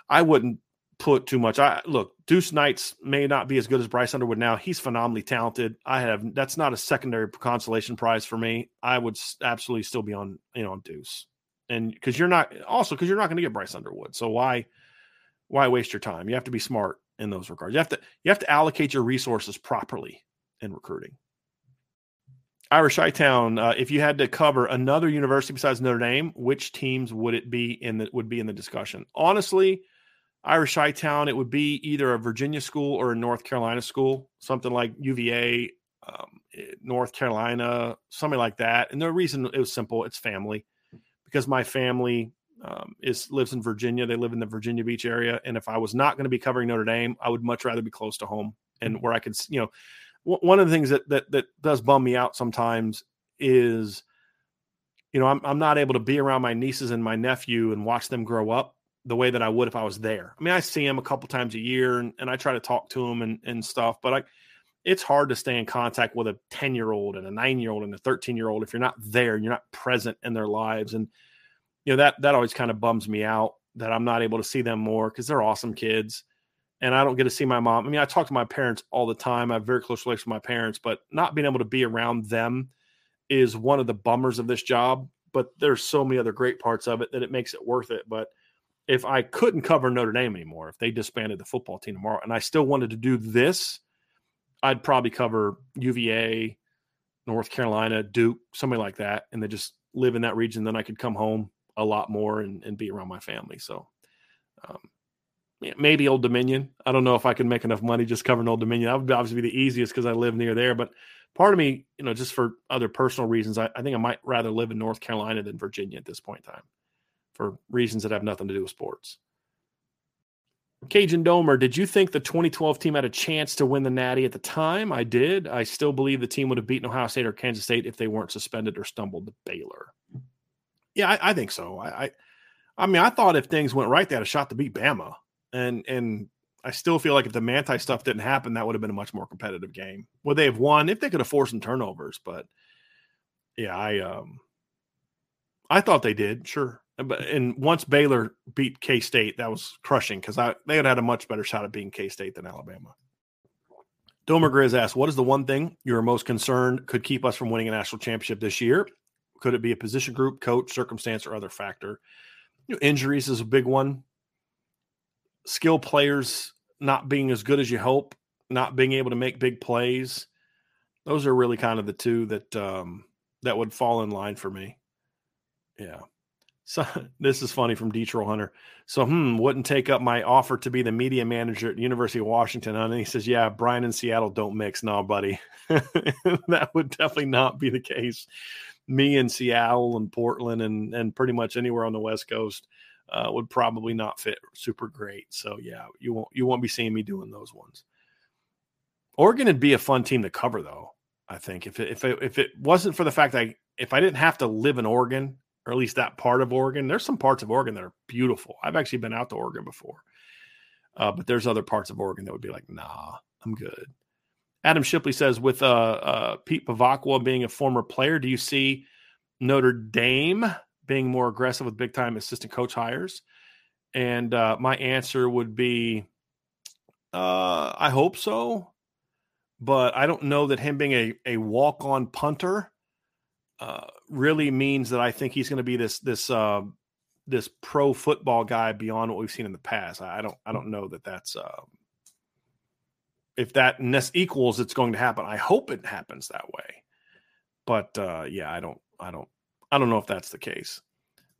I wouldn't put too much. I look, Deuce Knights may not be as good as Bryce Underwood now. He's phenomenally talented. I have that's not a secondary consolation prize for me. I would absolutely still be on you know on Deuce, and because you're not also because you're not going to get Bryce Underwood. So why why waste your time? You have to be smart in those regards. You have to you have to allocate your resources properly in recruiting. Irish Town. Uh, if you had to cover another university besides Notre Dame, which teams would it be in the would be in the discussion? Honestly, Irish High Town, it would be either a Virginia school or a North Carolina school, something like UVA, um, eh, North Carolina, something like that. And the reason it was simple, it's family, because my family um, is lives in Virginia. They live in the Virginia Beach area, and if I was not going to be covering Notre Dame, I would much rather be close to home and where I could, you know, w- one of the things that that that does bum me out sometimes is, you know, I'm I'm not able to be around my nieces and my nephew and watch them grow up the way that I would if I was there. I mean, I see him a couple times a year and, and I try to talk to him and, and stuff, but I, it's hard to stay in contact with a 10 year old and a nine year old and a 13 year old if you're not there and you're not present in their lives. And, you know, that, that always kind of bums me out that I'm not able to see them more because they're awesome kids. And I don't get to see my mom. I mean, I talk to my parents all the time. I have very close relations with my parents, but not being able to be around them is one of the bummers of this job. But there's so many other great parts of it that it makes it worth it. But if I couldn't cover Notre Dame anymore, if they disbanded the football team tomorrow, and I still wanted to do this, I'd probably cover UVA, North Carolina, Duke, somebody like that, and then just live in that region. Then I could come home a lot more and, and be around my family. So, um, maybe Old Dominion. I don't know if I can make enough money just covering Old Dominion. That would obviously be the easiest because I live near there. But part of me, you know, just for other personal reasons, I, I, think I might rather live in North Carolina than Virginia at this point in time for reasons that have nothing to do with sports. Cajun Domer, did you think the 2012 team had a chance to win the Natty at the time? I did. I still believe the team would have beaten Ohio State or Kansas State if they weren't suspended or stumbled to Baylor. Yeah, I, I think so. I, I, I, mean, I thought if things went right, they had a shot to beat Bama, and and I still feel like if the Manti stuff didn't happen, that would have been a much more competitive game. Would they have won if they could have forced some turnovers? But yeah, I um, I thought they did. Sure, and once Baylor beat K State, that was crushing because they had had a much better shot at being K State than Alabama. Domer Grizz asked, "What is the one thing you're most concerned could keep us from winning a national championship this year? Could it be a position group, coach, circumstance, or other factor? You know, injuries is a big one. Skill players not being as good as you hope, not being able to make big plays. Those are really kind of the two that um, that would fall in line for me. Yeah." So this is funny from Detroit Hunter. So, hmm, wouldn't take up my offer to be the media manager at University of Washington. And he says, Yeah, Brian and Seattle don't mix. No, buddy. that would definitely not be the case. Me in Seattle and Portland and, and pretty much anywhere on the West Coast uh, would probably not fit super great. So yeah, you won't you won't be seeing me doing those ones. Oregon would be a fun team to cover though. I think if it, if it, if it wasn't for the fact that I, if I didn't have to live in Oregon or at least that part of Oregon. There's some parts of Oregon that are beautiful. I've actually been out to Oregon before, uh, but there's other parts of Oregon that would be like, nah, I'm good. Adam Shipley says, with uh, uh, Pete Bevacqua being a former player, do you see Notre Dame being more aggressive with big time assistant coach hires? And uh, my answer would be, uh, I hope so, but I don't know that him being a, a walk on punter really means that I think he's going to be this this uh, this pro football guy beyond what we've seen in the past. I don't I don't know that that's uh, if that equals it's going to happen. I hope it happens that way, but uh, yeah, I don't I don't I don't know if that's the case.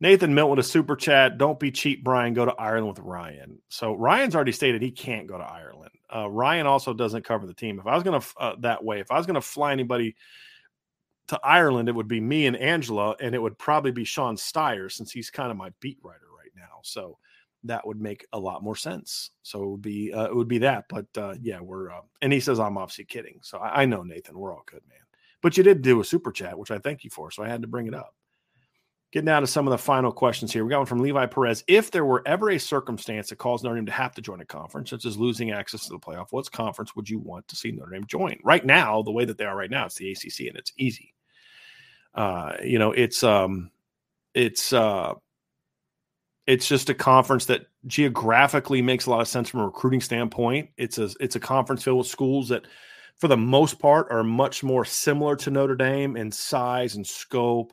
Nathan Milton with a super chat. Don't be cheap, Brian. Go to Ireland with Ryan. So Ryan's already stated he can't go to Ireland. Uh, Ryan also doesn't cover the team. If I was to uh, that way, if I was going to fly anybody to Ireland, it would be me and Angela, and it would probably be Sean Steyer since he's kind of my beat writer right now. So that would make a lot more sense. So it would be uh, it would be that. But uh, yeah, we're uh, and he says I'm obviously kidding. So I, I know Nathan, we're all good, man. But you did do a super chat, which I thank you for. So I had to bring it up. Getting down to some of the final questions here. We got one from Levi Perez. If there were ever a circumstance that caused Notre Dame to have to join a conference, such as losing access to the playoff, what conference would you want to see Notre Dame join? Right now, the way that they are right now, it's the ACC and it's easy. Uh, you know, it's um, it's uh, it's just a conference that geographically makes a lot of sense from a recruiting standpoint. It's a it's a conference filled with schools that, for the most part, are much more similar to Notre Dame in size and scope,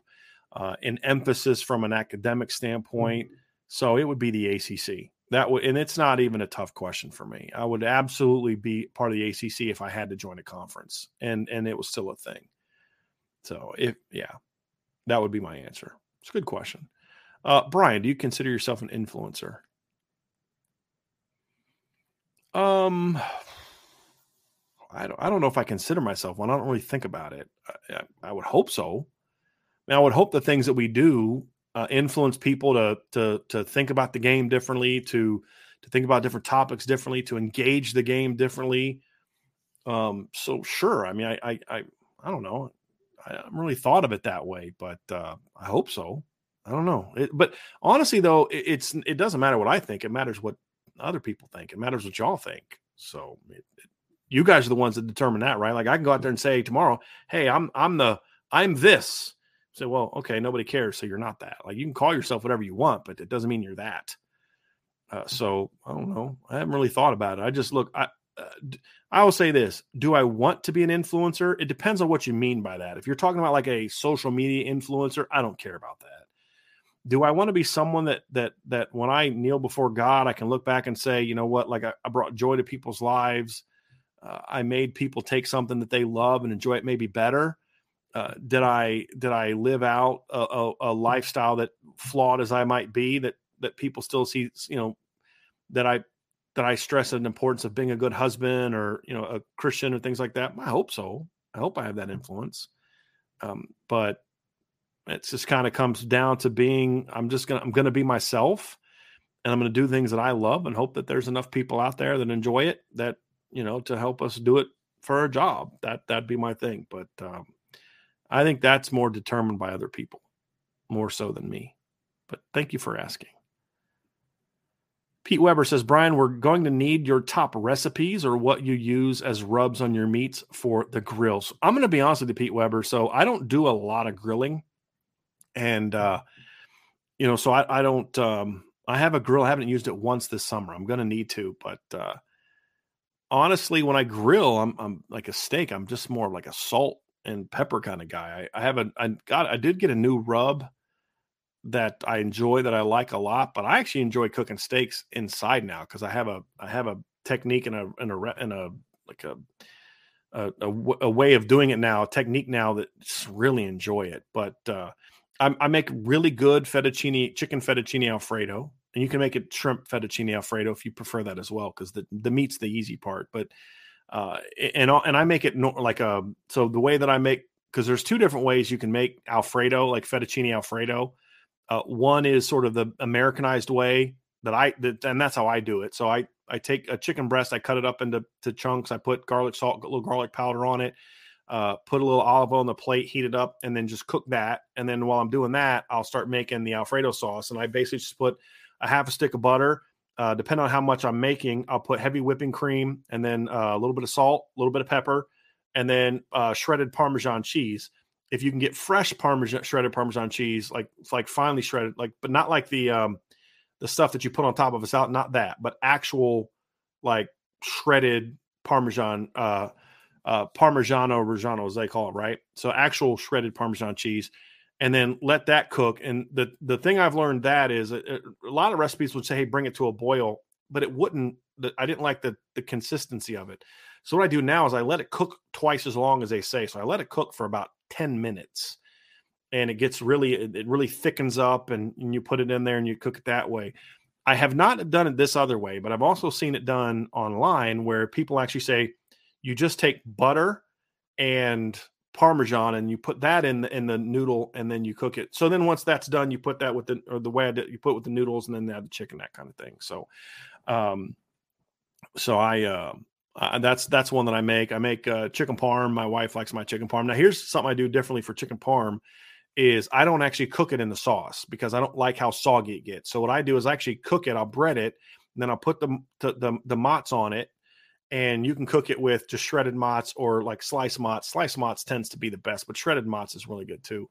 uh, and emphasis from an academic standpoint. Mm-hmm. So it would be the ACC. That would, and it's not even a tough question for me. I would absolutely be part of the ACC if I had to join a conference, and and it was still a thing. So if yeah, that would be my answer. It's a good question. Uh, Brian, do you consider yourself an influencer? Um, I don't. I don't know if I consider myself one. I don't really think about it. I, I would hope so. I would hope the things that we do uh, influence people to to to think about the game differently, to to think about different topics differently, to engage the game differently. Um, so sure. I mean, I I I, I don't know. I haven't really thought of it that way, but uh, I hope so. I don't know. It, but honestly, though, it, it's it doesn't matter what I think. It matters what other people think. It matters what y'all think. So it, you guys are the ones that determine that, right? Like I can go out there and say tomorrow, "Hey, I'm I'm the I'm this." Say, well, okay, nobody cares, so you're not that. Like you can call yourself whatever you want, but it doesn't mean you're that. Uh, so I don't know. I haven't really thought about it. I just look. I uh, I will say this: Do I want to be an influencer? It depends on what you mean by that. If you're talking about like a social media influencer, I don't care about that. Do I want to be someone that that that when I kneel before God, I can look back and say, you know what, like I, I brought joy to people's lives. Uh, I made people take something that they love and enjoy it maybe better. Uh, did I did I live out a, a, a, lifestyle that flawed as I might be that that people still see you know that I that I stress the importance of being a good husband or you know a Christian or things like that. I hope so. I hope I have that influence. Um, but it just kind of comes down to being I'm just gonna I'm gonna be myself and I'm gonna do things that I love and hope that there's enough people out there that enjoy it that you know to help us do it for a job. That that'd be my thing. But um, I think that's more determined by other people, more so than me. But thank you for asking. Pete Weber says, Brian, we're going to need your top recipes or what you use as rubs on your meats for the grills. I'm going to be honest with you, Pete Weber. So I don't do a lot of grilling. And, uh, you know, so I, I don't, um, I have a grill. I haven't used it once this summer. I'm going to need to, but, uh, honestly, when I grill, I'm, I'm like a steak. I'm just more like a salt and pepper kind of guy. I, I have a I got I did get a new rub that I enjoy that I like a lot, but I actually enjoy cooking steaks inside now because I have a I have a technique and a and a and a like a a, a, a way of doing it now, a technique now that really enjoy it. But uh, I, I make really good fettuccine chicken fettuccine alfredo, and you can make it shrimp fettuccine alfredo if you prefer that as well, because the the meat's the easy part. But uh, and and I make it no, like a um, so the way that I make because there's two different ways you can make Alfredo, like fettuccine Alfredo. Uh, one is sort of the Americanized way that I that, and that's how I do it. So I I take a chicken breast, I cut it up into to chunks, I put garlic salt, a little garlic powder on it, uh, put a little olive oil on the plate, heat it up, and then just cook that. And then while I'm doing that, I'll start making the Alfredo sauce, and I basically just put a half a stick of butter uh, depending on how much I'm making, I'll put heavy whipping cream and then uh, a little bit of salt, a little bit of pepper, and then uh, shredded Parmesan cheese. If you can get fresh Parmesan shredded Parmesan cheese, like like finely shredded, like but not like the um, the stuff that you put on top of a salad, not that, but actual like shredded Parmesan, uh, uh, Parmigiano Reggiano, as they call it, right? So actual shredded Parmesan cheese and then let that cook. And the the thing I've learned that is a, a lot of recipes would say, "Hey, bring it to a boil," but it wouldn't. I didn't like the the consistency of it. So what I do now is I let it cook twice as long as they say. So I let it cook for about ten minutes, and it gets really it really thickens up, and, and you put it in there and you cook it that way. I have not done it this other way, but I've also seen it done online where people actually say you just take butter and parmesan and you put that in the in the noodle and then you cook it. So then once that's done, you put that with the or the way did, you put with the noodles and then add the chicken, that kind of thing. So, um, so I uh, uh, that's that's one that I make. I make uh, chicken parm. My wife likes my chicken parm. Now here's something I do differently for chicken parm is I don't actually cook it in the sauce because I don't like how soggy it gets. So what I do is I actually cook it. I'll bread it, and then I'll put the the the, the on it and you can cook it with just shredded mozz or like sliced mozz. Sliced mozz tends to be the best, but shredded mozz is really good too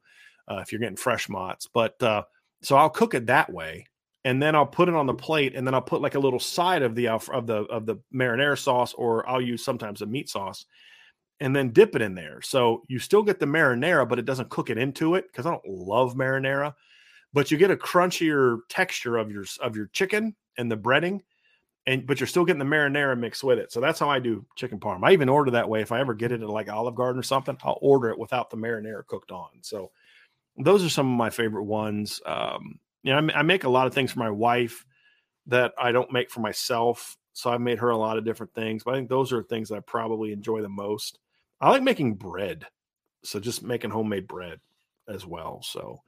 uh, if you're getting fresh mozz. But uh, so I'll cook it that way, and then I'll put it on the plate, and then I'll put like a little side of the of the of the marinara sauce, or I'll use sometimes a meat sauce, and then dip it in there. So you still get the marinara, but it doesn't cook it into it because I don't love marinara. But you get a crunchier texture of your of your chicken and the breading and but you're still getting the marinara mixed with it. So that's how I do chicken parm. I even order that way. If I ever get it at like Olive Garden or something, I'll order it without the marinara cooked on. So those are some of my favorite ones. Um, you know, I, I make a lot of things for my wife that I don't make for myself. So I've made her a lot of different things, but I think those are things that I probably enjoy the most. I like making bread. So just making homemade bread as well. So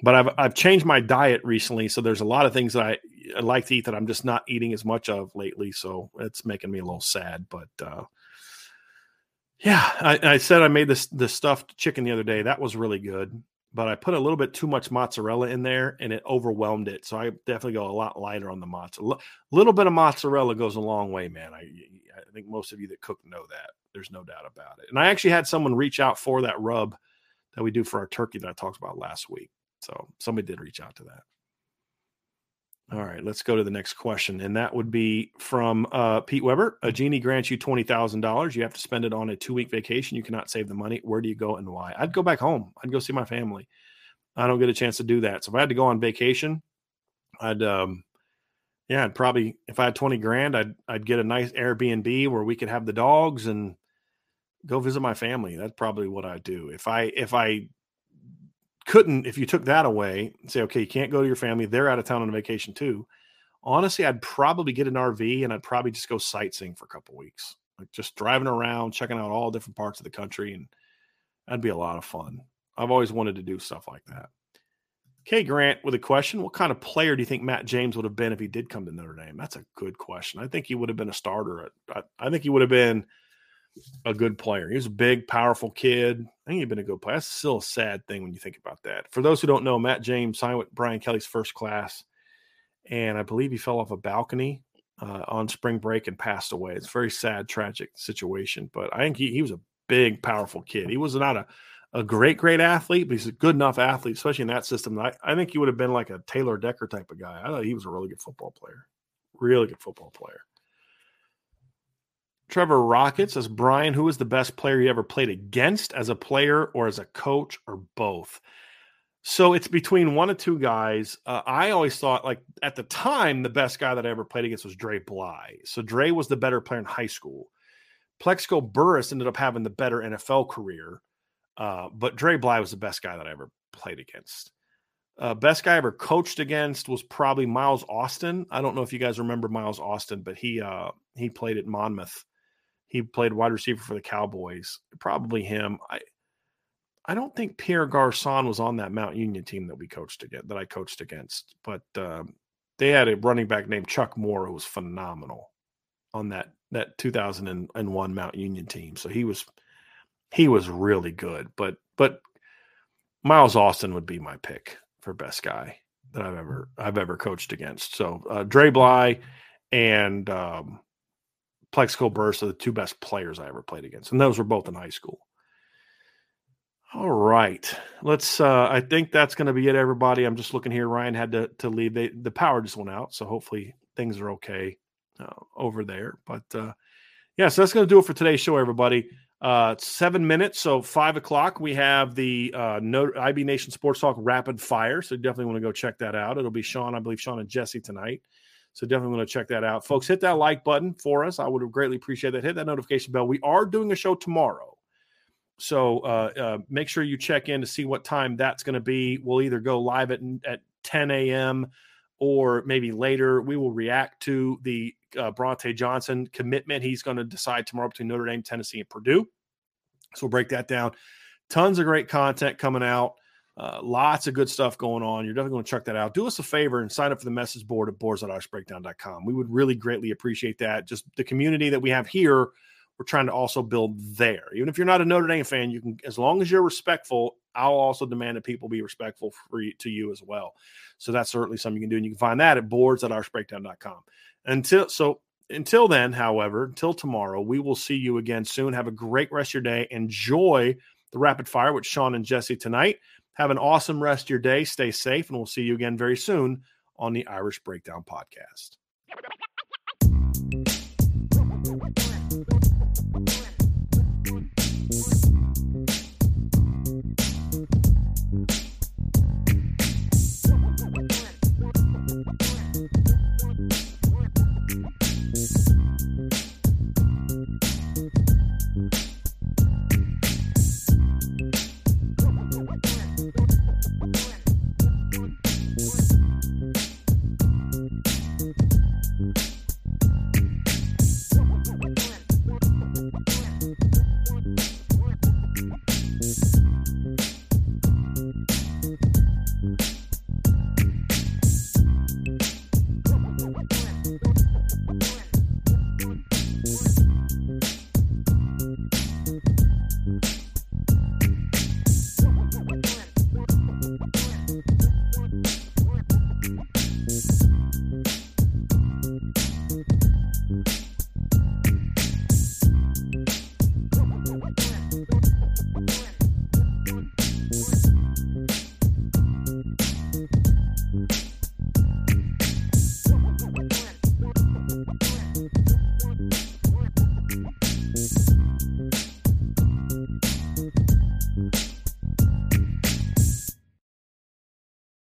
but I've I've changed my diet recently, so there's a lot of things that I, like to eat that I'm just not eating as much of lately. So it's making me a little sad. But uh, yeah, I, I, said I made this the stuffed chicken the other day. That was really good, but I put a little bit too much mozzarella in there, and it overwhelmed it. So I definitely go a lot lighter on the mozzarella. A little bit of mozzarella goes a long way, man. I I think most of you that cook know that. There's no doubt about it. And I actually had someone reach out for that rub that we do for our turkey that I talked about last week. So somebody did reach out to that. All right, let's go to the next question. And that would be from uh, Pete Weber. A genie grants you $20,000. You have to spend it on a two week vacation. You cannot save the money. Where do you go and why? I'd go back home. I'd go see my family. I don't get a chance to do that. So if I had to go on vacation, I'd, um, yeah, I'd probably, if I had 20 grand, I'd, I'd get a nice Airbnb where we could have the dogs and go visit my family. That's probably what I'd do. If I if I couldn't, if you took that away, say, okay, you can't go to your family, they're out of town on a vacation too. Honestly, I'd probably get an RV and I'd probably just go sightseeing for a couple weeks, like just driving around, checking out all different parts of the country, and that'd be a lot of fun. I've always wanted to do stuff like that. Okay, Grant, with a question, what kind of player do you think Matt James would have been if he did come to Notre Dame? That's a good question. I think he would have been a starter. At, I, I think he would have been a good player. He was a big, powerful kid. I think he'd been a good player. That's still a sad thing when you think about that. For those who don't know, Matt James signed with Brian Kelly's first class, and I believe he fell off a balcony uh, on spring break and passed away. It's a very sad, tragic situation. But I think he, he was a big, powerful kid. He was not a, a great, great athlete, but he's a good enough athlete, especially in that system. I, I think he would have been like a Taylor Decker type of guy. I thought he was a really good football player. Really good football player. Trevor Rockets says, Brian, who is the best player you ever played against as a player or as a coach or both? So it's between one of two guys. Uh, I always thought, like at the time, the best guy that I ever played against was Dre Bly. So Dre was the better player in high school. Plaxico Burress ended up having the better NFL career, uh, but Dre Bly was the best guy that I ever played against. Uh, best guy I ever coached against was probably Miles Austin. I don't know if you guys remember Miles Austin, but he uh, he played at Monmouth he played wide receiver for the Cowboys. Probably him. I I don't think Pierre Garcon was on that Mount Union team that we coached against that I coached against, but um, they had a running back named Chuck Moore who was phenomenal on that that 2001 Mount Union team. So he was he was really good, but but Miles Austin would be my pick for best guy that I've ever I've ever coached against. So uh, Dre Bly and um, Plaxico Burress are the two best players I ever played against, and those were both in high school. All right, let's. Uh, I think that's going to be it, everybody. I'm just looking here. Ryan had to to leave. They, the power just went out, so hopefully things are okay uh, over there. But uh, yeah, so that's going to do it for today's show, everybody. Uh, seven minutes, so five o'clock. We have the uh, no, IB Nation Sports Talk Rapid Fire, so definitely want to go check that out. It'll be Sean, I believe, Sean and Jesse tonight. So definitely want to check that out. Folks, hit that like button for us. I would greatly appreciate that. Hit that notification bell. We are doing a show tomorrow. So uh, uh, make sure you check in to see what time that's going to be. We'll either go live at, at 10 a.m. or maybe later. We will react to the uh, Bronte Johnson commitment. He's going to decide tomorrow between Notre Dame, Tennessee, and Purdue. So we'll break that down. Tons of great content coming out. Uh, lots of good stuff going on. You're definitely going to check that out. Do us a favor and sign up for the message board at boards.irishbreakdown.com. We would really greatly appreciate that. Just the community that we have here, we're trying to also build there. Even if you're not a Notre Dame fan, you can, as long as you're respectful, I'll also demand that people be respectful you, to you as well. So that's certainly something you can do. And you can find that at boards.irishbreakdown.com. Until so until then, however, until tomorrow, we will see you again soon. Have a great rest of your day. Enjoy the rapid fire with Sean and Jesse tonight. Have an awesome rest of your day. Stay safe, and we'll see you again very soon on the Irish Breakdown Podcast.